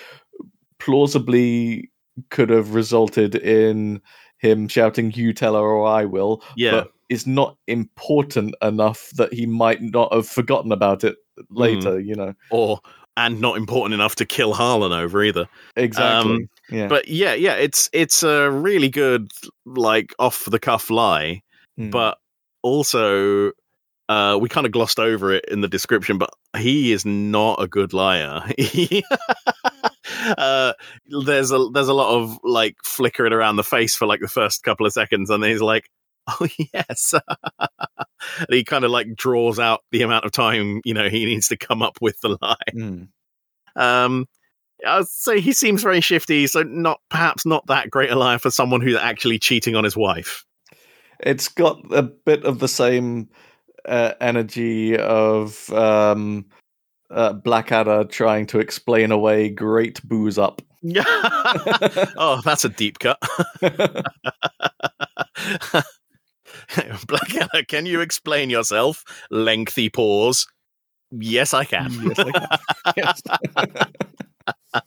plausibly could have resulted in him shouting "You tell her or I will," yeah, but is not important enough that he might not have forgotten about it later. You know, or and not important enough to kill Harlan over either. exactly. Um, yeah, But yeah, yeah, it's it's a really good like off the cuff lie. Mm. but also uh we kind of glossed over it in the description but he is not a good liar *laughs* *laughs* uh there's a there's a lot of like flickering around the face for like the first couple of seconds and then he's like oh *laughs* yes and he kind of like draws out the amount of time you know he needs to come up with the lie Mm. um I'd say he seems very shifty, so not perhaps not that great a liar for someone who's actually cheating on his wife. It's got a bit of the same uh, energy of um, uh, Blackadder trying to explain away great booze up. *laughs* oh, that's a deep cut. *laughs* Blackadder, can you explain yourself? Lengthy pause. Yes, I can. Yes, I can. *laughs* Yes.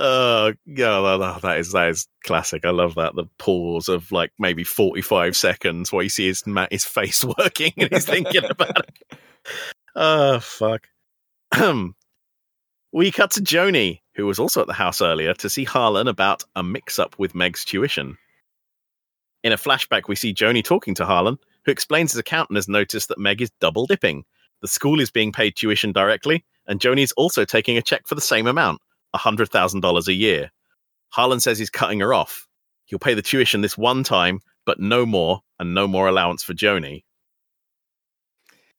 Oh, yeah, that- is that is classic. I love that. The pause of like maybe forty five seconds where you see his his face *laughs* working and he's thinking about it. Oh fuck. *clears throat* we cut to Joni, who was also at the house earlier, to see Harlan about a mix up with Meg's tuition. In a flashback, we see Joni talking to Harlan, who explains his accountant has noticed that Meg is double dipping. The school is being paid tuition directly, and Joni's also taking a check for the same amount, $100,000 a year. Harlan says he's cutting her off. He'll pay the tuition this one time, but no more, and no more allowance for Joni.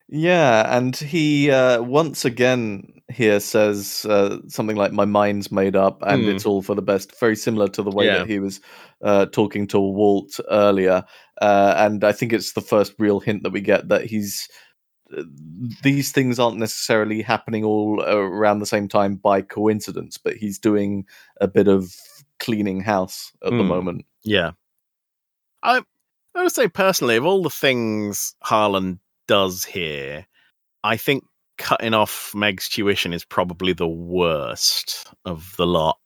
Yeah, and he uh, once again here says uh, something like "My mind's made up, and Hmm. it's all for the best." Very similar to the way Yeah. that he was uh, talking to Walt earlier, uh, and I think it's the first real hint that we get that he's these things aren't necessarily happening all around the same time by coincidence, but he's doing a bit of cleaning house at the Hmm. moment. Yeah. I I would say personally, of all the things Harlan does here, I think cutting off Meg's tuition is probably the worst of the lot.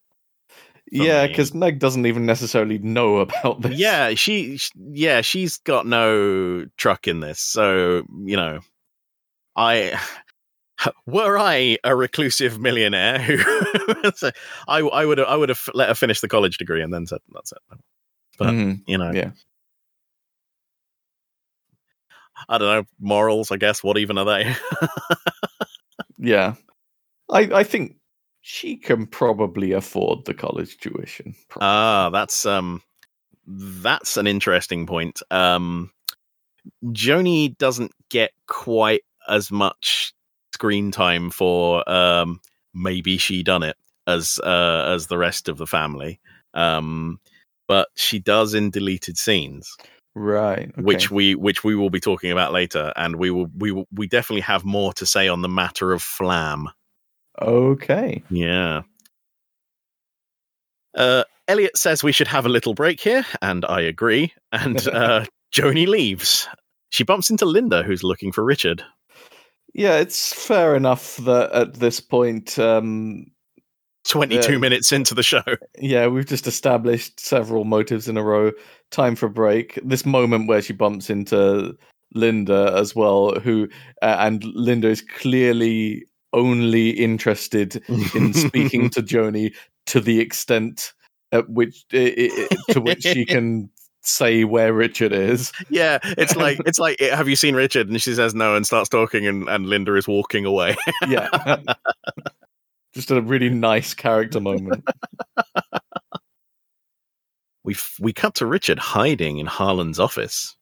Yeah, because Meg doesn't even necessarily know *laughs* about this. Yeah, she, sh- yeah, she's got no truck in this. So you know, I *laughs* were I a reclusive millionaire who, *laughs* I, I would, I would have let her finish the college degree and then said that's it. But Mhm. you know, Yeah. I don't know morals. I guess what even are they? Yeah. I I think she can probably afford the college tuition. Pro- Ah, that's um that's an interesting point. Um Joni doesn't get quite as much screen time for um maybe she done it as uh as the rest of the family. Um but she does in deleted scenes, right. okay. which we which we will be talking about later and we will we will, we definitely have more to say on the matter of flam. Okay. Yeah. Uh, Elliot says we should have a little break here, and I agree. And *laughs* uh, Joni leaves. She bumps into Linda, who's looking for Richard. Yeah, it's fair enough that at this point, um, 22 Yeah. minutes into the show. *laughs* yeah, we've just established several motives in a row. Time for a break. This moment where she bumps into Linda as well, who uh, and Linda is clearly only interested in speaking *laughs* to Joni to the extent at which i- i- to which she *laughs* can say where Richard is. yeah, it's like *laughs* it's like have you seen Richard? And she says no and starts talking, and, and Linda is walking away. *laughs* Yeah. *laughs* Just a really nice character moment. we f- we cut to Richard hiding in Harlan's office.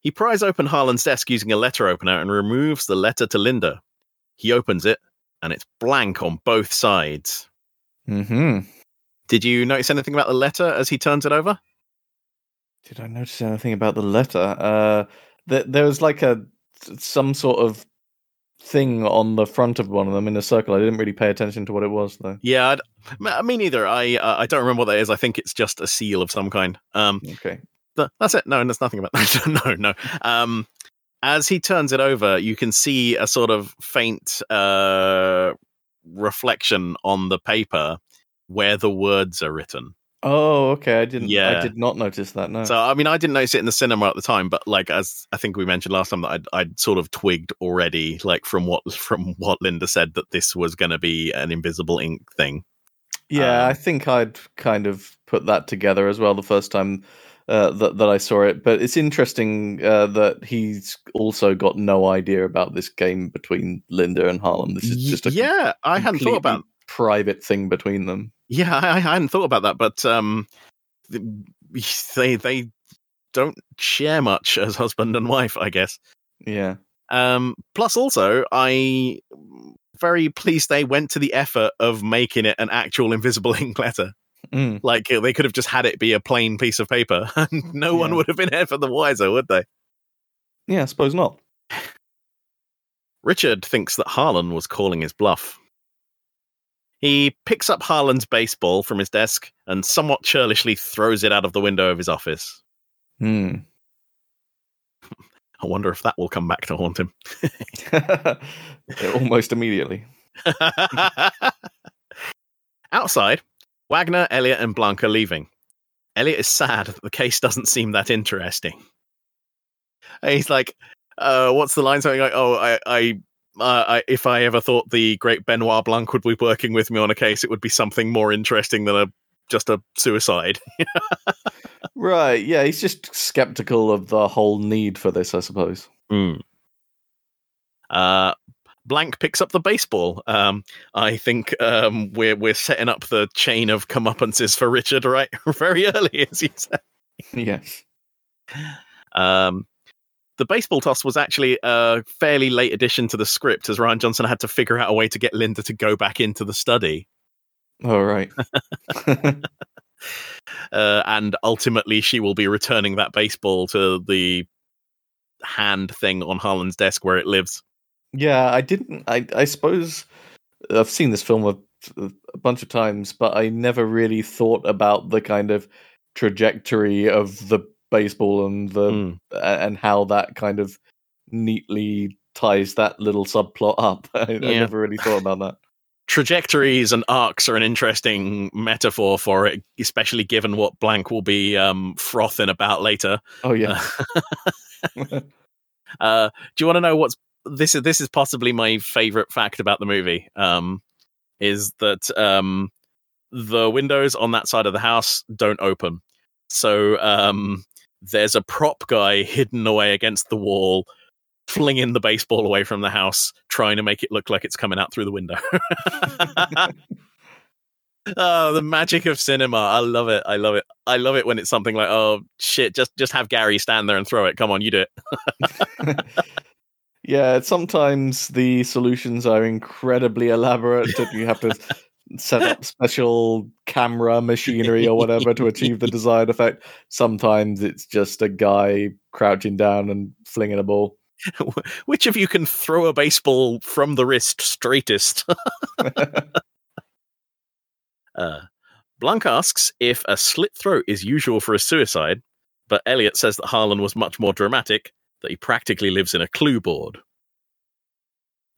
He pries open Harlan's desk using a letter opener and removes the letter to Linda. He opens it, and it's blank on both sides. hmm Did you notice anything about the letter as he turns it over? Did I notice anything about the letter? Uh, th- there was like a some sort of thing on the front of one of them in a circle. I didn't really pay attention to what it was though. Yeah, I'd, me neither. I uh, I don't remember what that is. I think it's just a seal of some kind. Um, Okay. th- that's it. No, there's nothing about that. *laughs* no, no. Um, as he turns it over, you can see a sort of faint uh, reflection on the paper where the words are written. Oh, okay. I didn't. Yeah. I did not notice that. No. So, I mean, I didn't notice it in the cinema at the time, but like as I think we mentioned last time, that I'd, I'd sort of twigged already, like from what *laughs* from what Linda said, that this was going to be an invisible ink thing. yeah, um, I think I'd kind of put that together as well the first time uh, that that I saw it. But it's interesting uh, that he's also got no idea about this game between Linda and Harlan. This is just a yeah, I hadn't thought about private thing between them. Yeah, I, I hadn't thought about that, but um, they they don't share much as husband and wife, I guess. Yeah. Um, plus, also, I very pleased they went to the effort of making it an actual invisible *laughs* ink letter. Mm. Like they could have just had it be a plain piece of paper, *laughs* and no one would have been ever the wiser, would they? Yeah, I suppose not. *sighs* Richard thinks that Harlan was calling his bluff. He picks up Harlan's baseball from his desk and somewhat churlishly throws it out of the window of his office. Hmm. *laughs* I wonder if that will come back to haunt him. *laughs* Almost immediately. *laughs* Outside, Wagner, Elliot, and Blanc are leaving. Elliot is sad that the case doesn't seem that interesting. And he's like, uh, "What's the line? Something like, oh, I, I, uh, I, if I ever thought the great Benoit Blanc would be working with me on a case, it would be something more interesting than a just a suicide." *laughs* Right. Yeah, he's just skeptical of the whole need for this, I suppose. Mm. Uh, Blanc picks up the baseball. Um, I think um, we're we're setting up the chain of comeuppances for Richard right *laughs* very early, as you said. Yes. Um, the baseball toss was actually a fairly late addition to the script, as Rian Johnson had to figure out a way to get Linda to go back into the study, All right. *laughs* *laughs* uh, and ultimately she will be returning that baseball to the hand thing on Harlan's desk where it lives. yeah, I didn't. I I suppose I've seen this film a, a bunch of times, but I never really thought about the kind of trajectory of the baseball and the Mm. and how that kind of neatly ties that little subplot up. *laughs* I, I never really thought about that. trajectories and arcs are an interesting metaphor for it, especially given what Blanc will be um, frothing about later. Oh yeah, Uh, *laughs* *laughs* do you want to know what's this is? This is possibly my favorite fact about the movie. Um, is that um, the windows on that side of the house don't open, so um, there's a prop guy hidden away against the wall. Flinging the baseball away from the house, trying to make it look like it's coming out through the window. *laughs* oh, the magic of cinema! I love it. I love it. I love it when it's something like, "Oh shit, just just have Gary stand there and throw it. Come on, you do it." *laughs* yeah. Sometimes the solutions are incredibly elaborate. and You have to *laughs* set up *laughs* special camera machinery or whatever to achieve the *laughs* desired effect. Sometimes it's just a guy crouching down and flinging a ball. Which of you can throw a baseball from the wrist straightest? *laughs* uh, Blanc asks if a slit throat is usual for a suicide, but Elliot says that Harlan was much more dramatic, that he practically lives in a clue board.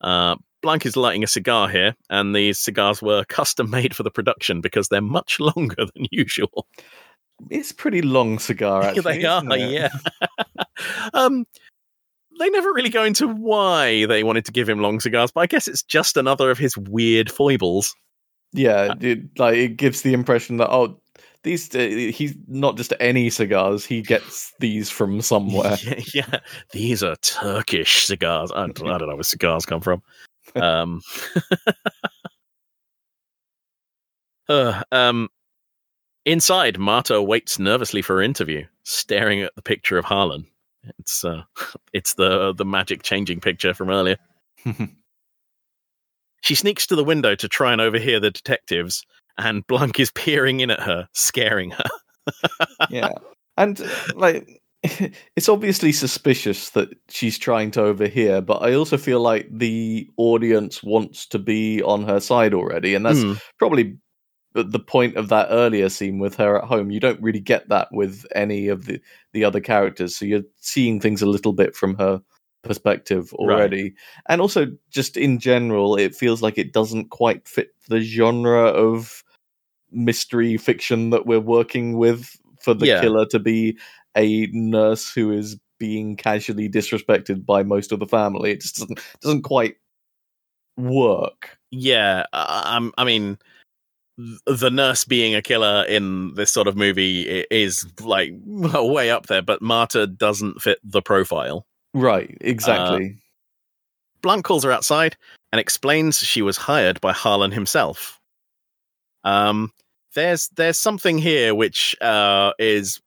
Uh, Blanc is lighting a cigar here, and these cigars were *laughs* custom made for the production because they're much *laughs* longer than usual. It's pretty long cigar, *laughs* actually. they are, yeah. um, they never really go into why they wanted to give him long cigars, but I guess it's just another of his weird foibles. Yeah, it, like it gives the impression that oh, these uh, he's not just any cigars; he gets these from somewhere. yeah, yeah, these are Turkish cigars. I don't, I don't know where cigars come from. Um, *laughs* uh, um, inside, Marta waits nervously for her interview, staring at the picture of Harlan. It's uh, *laughs* it's the the magic changing picture from earlier. *laughs* She sneaks to the window to try and overhear the detectives, and Blanc is peering in at her, scaring her. yeah, and like *laughs* it's obviously suspicious that she's trying to overhear, but I also feel like the audience wants to be on her side already, and that's Hmm. probably the point of that earlier scene with her at home. You don't really get that with any of the the other characters, so you're seeing things a little bit from her perspective Right. already. And also just in general, it feels like it doesn't quite fit the genre of mystery fiction that we're working with for the Yeah. killer to be a nurse who is being casually disrespected by most of the family. It just doesn't doesn't quite work. Yeah, uh, um, I mean, the nurse being a killer in this sort of movie is like *laughs* way up there, but Marta doesn't fit the profile. Right, exactly. Blunt calls her outside and explains she was hired by Harlan himself. Um, there's there's something here which uh, is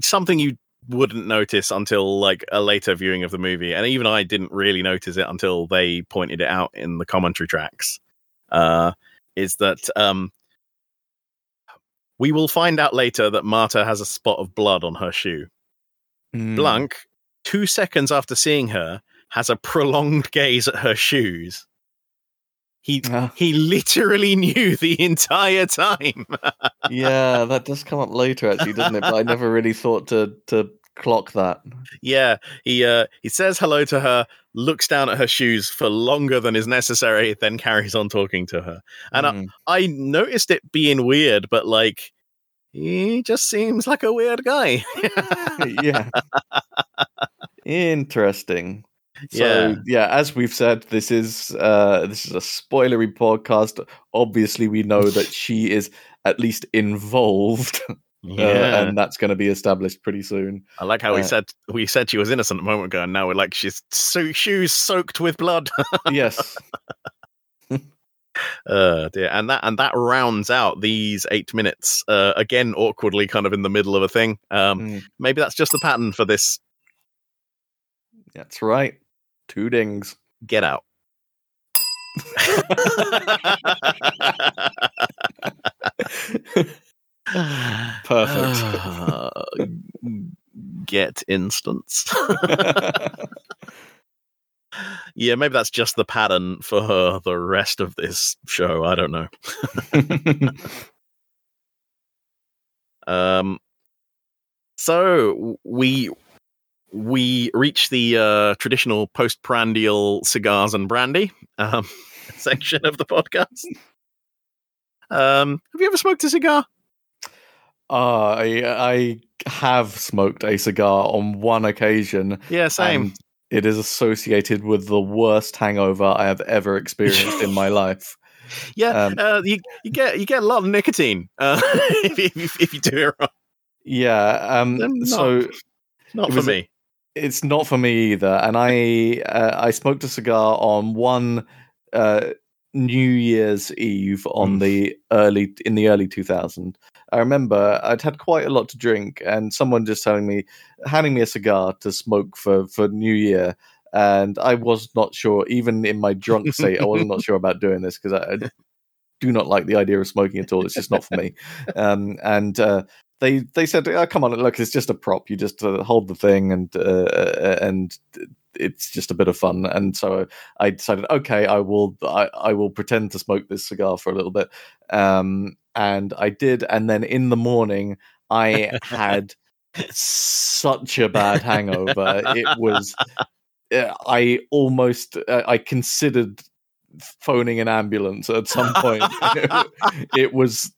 something you wouldn't notice until like a later viewing of the movie, and even I didn't really notice it until they pointed it out in the commentary tracks. Uh, is that um, we will find out later that Marta has a spot of blood on her shoe. Mm. Blanc, two seconds after seeing her, has a prolonged gaze at her shoes. He Ah, he literally *laughs* knew the entire time. yeah, that *laughs* does come up later, actually, doesn't it? But I never really thought to to clock that. yeah, he uh he says hello to her, looks down at her shoes for longer than is necessary, then carries on talking to her. And I, Mm. I noticed it being weird, but like he just seems like a weird guy. *laughs* yeah. Interesting. So Yeah. yeah. as we've said, this is uh this is a spoilery podcast. Obviously, we know that *laughs* she is at least involved, *laughs* uh, yeah. and that's going to be established pretty soon. I like how we uh, said we said she was innocent a moment ago, and now we're like she's so shoes soaked with blood. yes. *laughs* uh dear and that and that rounds out these eight minutes uh again awkwardly kind of in the middle of a thing um Mm, maybe that's just the pattern for this that's right. Two dings. get out. *laughs* Uh, get instance. *laughs* Yeah maybe that's just the pattern for her the rest of this show. I don't know. *laughs* Um so we we reach the uh, traditional postprandial cigars and brandy um, *laughs* section of the podcast. Um, have you ever smoked a cigar? Uh, I I have smoked a cigar on one occasion. Yeah, same. it is associated with the worst hangover I have ever experienced in my *laughs* life. Yeah, Um, uh, you you get you get a lot of nicotine uh, *laughs* if, you- if, you do it wrong. Yeah. Um. Then So Not for me. It's not for me either. And I uh, I smoked a cigar on one uh, New Year's Eve on Mm. the early in the early 2000s. I remember I'd had quite a lot to drink, and someone just telling me, handing me a cigar to smoke for for New Year. And I was not sure, even in my drunk state, I was not sure about doing this because I, I do not like the idea of smoking at all. It's just not for me. *laughs* Um, and uh, they they said, oh, "Come on, look, it's just a prop. You just uh, hold the thing, and uh, and it's just a bit of fun." And so I decided, okay, I will I, I will pretend to smoke this cigar for a little bit. Um, and I did, and then in the morning, I had such a bad hangover. It was. uh, I almost uh, I considered phoning an ambulance at some point. *laughs* it was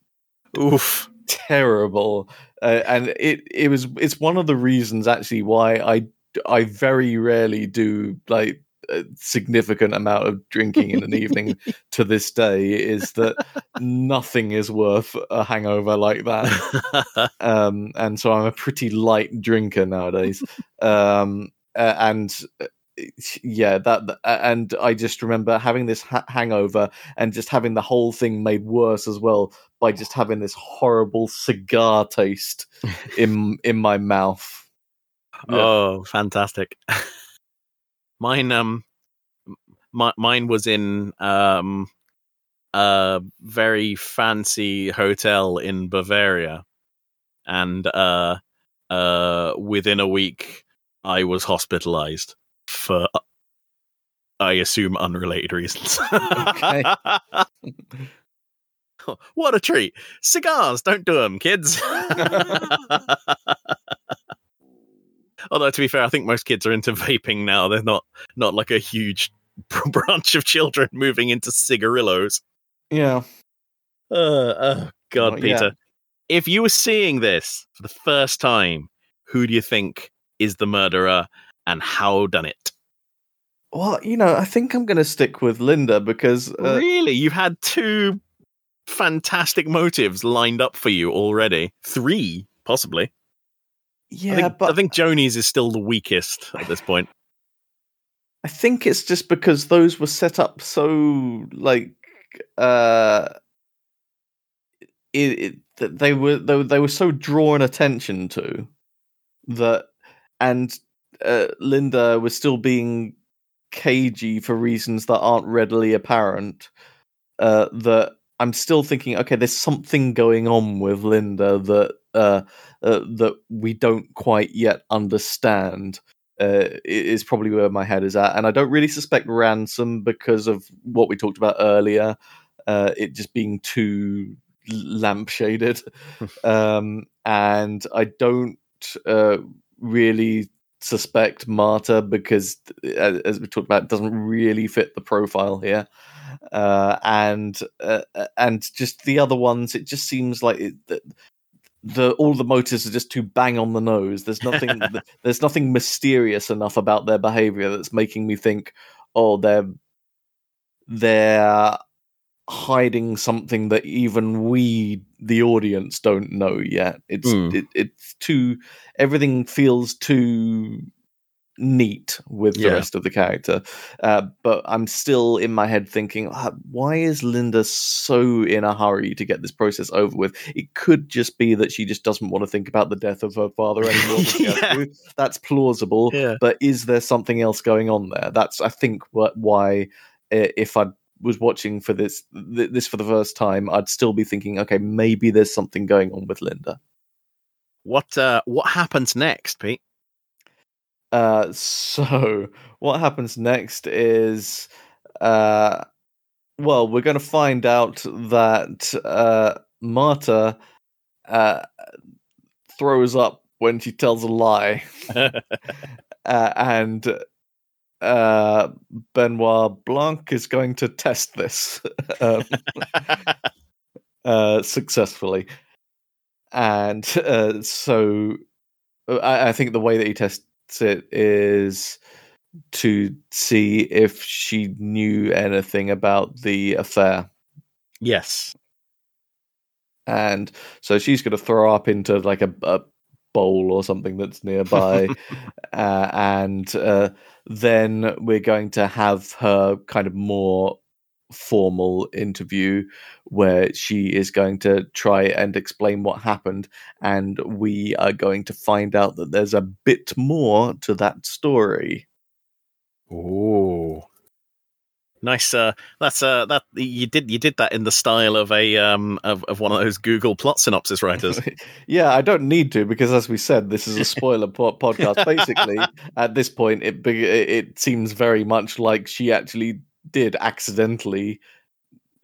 Oof. Terrible uh, and it it was it's one of the reasons actually why i i very rarely do like a significant amount of drinking in an evening *laughs* to this day is that nothing is worth a hangover like that. *laughs* Um and so i'm a pretty light drinker nowadays. Um uh, and yeah that and i just remember having this ha- hangover and just having the whole thing made worse as well by just having this horrible cigar taste in *laughs* in my mouth Yeah. Oh, fantastic. *laughs* mine um my, mine was in um a very fancy hotel in Bavaria and uh uh within a week I was hospitalized for I assume unrelated reasons. Okay. *laughs* *laughs* what a treat. Cigars, don't do them, kids. *laughs* Although to be fair, I think most kids are into vaping now. They're not not like a huge *laughs* branch of children moving into cigarillos. yeah Uh, oh God, Not yet. Peter. If you were seeing this for the first time, who do you think is the murderer and how done it? well you know i think i'm gonna stick with linda because uh, really? You've had two fantastic motives lined up for you already. Three, possibly. yeah I think, but I think Joni's is still the weakest at this point. I think it's just because those were set up so like uh it, it that they were they, were- they were so drawn attention to that and uh, Linda was still being cagey for reasons that aren't readily apparent uh that I'm still thinking okay there's something going on with Linda that uh, uh that we don't quite yet understand uh, is probably where my head is at. And I don't really suspect Ransom because of what we talked about earlier, uh, it just being too lampshaded. um, and I don't uh, really suspect Marta because, uh, as we talked about, it doesn't really fit the profile here. Uh, and uh, and just the other ones, it just seems like it, that the all the motors are just too bang on the nose. There's nothing *laughs* there's nothing mysterious enough about their behavior that's making me think, oh, they're they're hiding something that even we, the audience, don't know yet. It's Hmm. it, it's too everything feels too neat with the Yeah. rest of the character. Uh, but I'm still in my head thinking, "Ah, why is Linda so in a hurry to get this process over with? It could just be that she just doesn't want to think about the death of her father *laughs* anymore. than she has Yeah. That's plausible. Yeah. But is there something else going on there? That's, I think, what why uh, if I was watching for this th- this for the first time, I'd still be thinking, okay, maybe there's something going on with Linda. What uh, what happens next, Pete? Uh, *laughs* so what happens next is, uh, well, we're going to find out that uh, Marta uh, throws up when she tells a lie, *laughs* uh, and uh, Benoit Blanc is going to test this *laughs* um, uh, successfully, and uh, so uh, I, I think the way that he tests it is to see if she knew anything about the affair. yes. and so she's going to throw up into like a, a bowl or something that's nearby *laughs* uh, and uh, then we're going to have her kind of more formal interview where she is going to try and explain what happened and we are going to find out that there's a bit more to that story oh Nice. Uh, that's uh, that you did you did that in the style of a um of, of one of those Google plot synopsis writers. *laughs* yeah, I don't need to because, as we said, this is a spoiler po- *laughs* podcast. Basically, at this point, it be- it seems very much like she actually did accidentally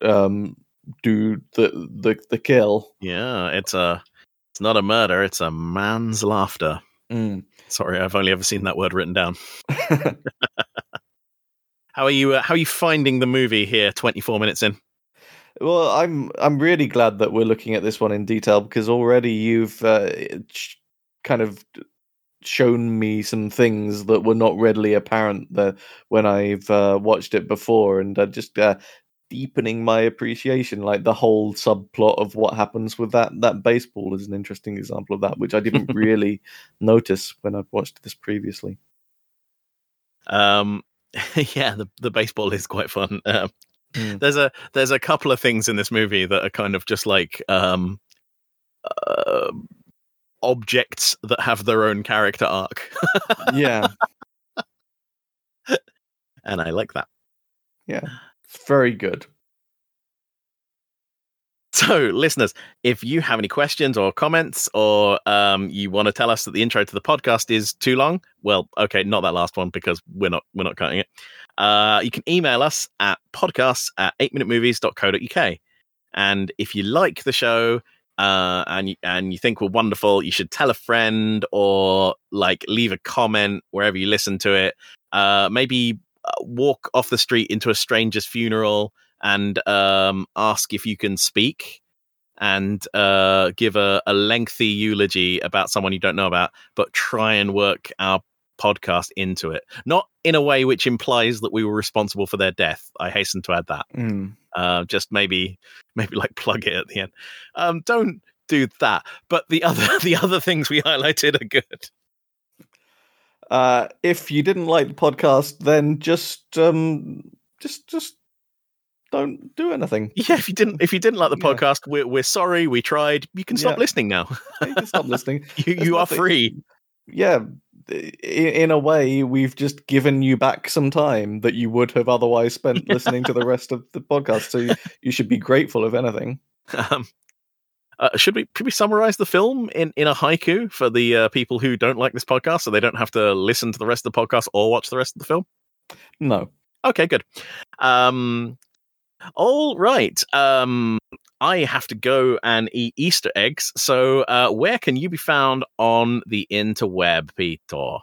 um, do the the the kill. yeah, it's a it's not a murder. It's a man's laughter. Mm. Sorry, I've only ever seen that word written down. *laughs* How are you? Uh, how are you finding the movie here? Twenty four minutes in. well, I'm I'm really glad that we're looking at this one in detail because already you've uh, kind of shown me some things that were not readily apparent that when I've uh, watched it before, and uh, just uh, deepening my appreciation. Like the whole subplot of what happens with that that baseball is an interesting example of that, which I didn't *laughs* really notice when I've watched this previously. Um, *laughs* yeah, the the baseball is quite fun. Um, Mm. There's a there's a couple of things in this movie that are kind of just like um, uh, objects that have their own character arc, *laughs* Yeah, and I like that. yeah, very good. So, listeners, if you have any questions or comments, or um, you want to tell us that the intro to the podcast is too long, well, okay, not that last one because we're not we're not cutting it. Uh, you can email us at podcasts at 8minutemovies.co.uk. And if you like the show uh, and and you think we're wonderful, you should tell a friend or like leave a comment wherever you listen to it. Uh, maybe uh, walk off the street into a stranger's funeral and um, ask if you can speak and uh, give a, a lengthy eulogy about someone you don't know about, but try and work our podcast into it. Not in a way which implies that we were responsible for their death. I hasten to add that. Mm. Uh, just maybe, *laughs* maybe like plug it at the end. Um, don't do that. But the other, *laughs* the other things we highlighted are good. Uh, if you didn't like the podcast, then just um, just just don't do anything. *laughs* Yeah, if you didn't, if you didn't like the Yeah. podcast, we're we're sorry. We tried. You can stop Yeah. listening now. You can stop listening. you There's you are free. Yeah, in a way, we've just given you back some time that you would have otherwise spent *laughs* listening to the rest of the podcast. So you, should be grateful, if anything. Um, uh, should we should we summarize the film in, in a haiku for the uh, people who don't like this podcast, so they don't have to listen to the rest of the podcast or watch the rest of the film? No. Okay, good. Um, all right. Um, I have to go and eat Easter eggs. So, uh, where can you be found on the interweb, Peter?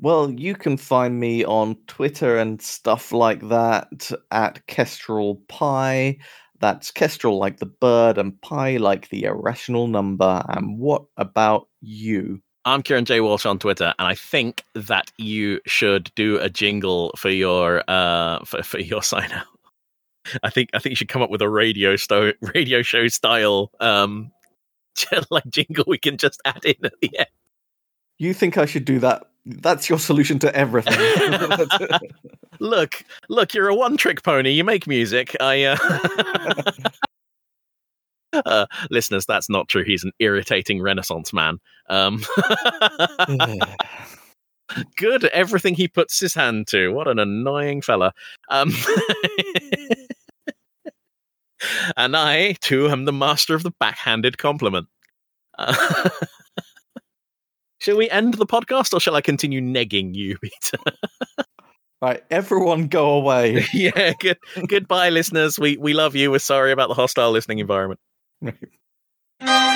Well, you can find me on Twitter and stuff like that at Kestrel Pi. That's Kestrel like the bird and Pi like the irrational number. And what about you? I'm Kieran J. Walsh on Twitter, and I think that you should do a jingle for your uh for, for your *laughs* sign out. I think I think you should come up with a radio sto- *laughs* radio show style um *laughs* like jingle we can just add in at the end. You think I should do that? That's your solution to everything. *laughs* Look, look, you're a one trick pony. You make music. I uh... uh listeners, that's not true. He's an irritating renaissance man. Um good everything he puts his hand to. What an annoying fella. Um, and I, too, am the master of the backhanded compliment. Uh, *laughs* shall we end the podcast or shall I continue negging you, *laughs* Peter? right, everyone go away. *laughs* yeah, good, goodbye, listeners. We, we love you. We're sorry about the hostile listening environment. Right.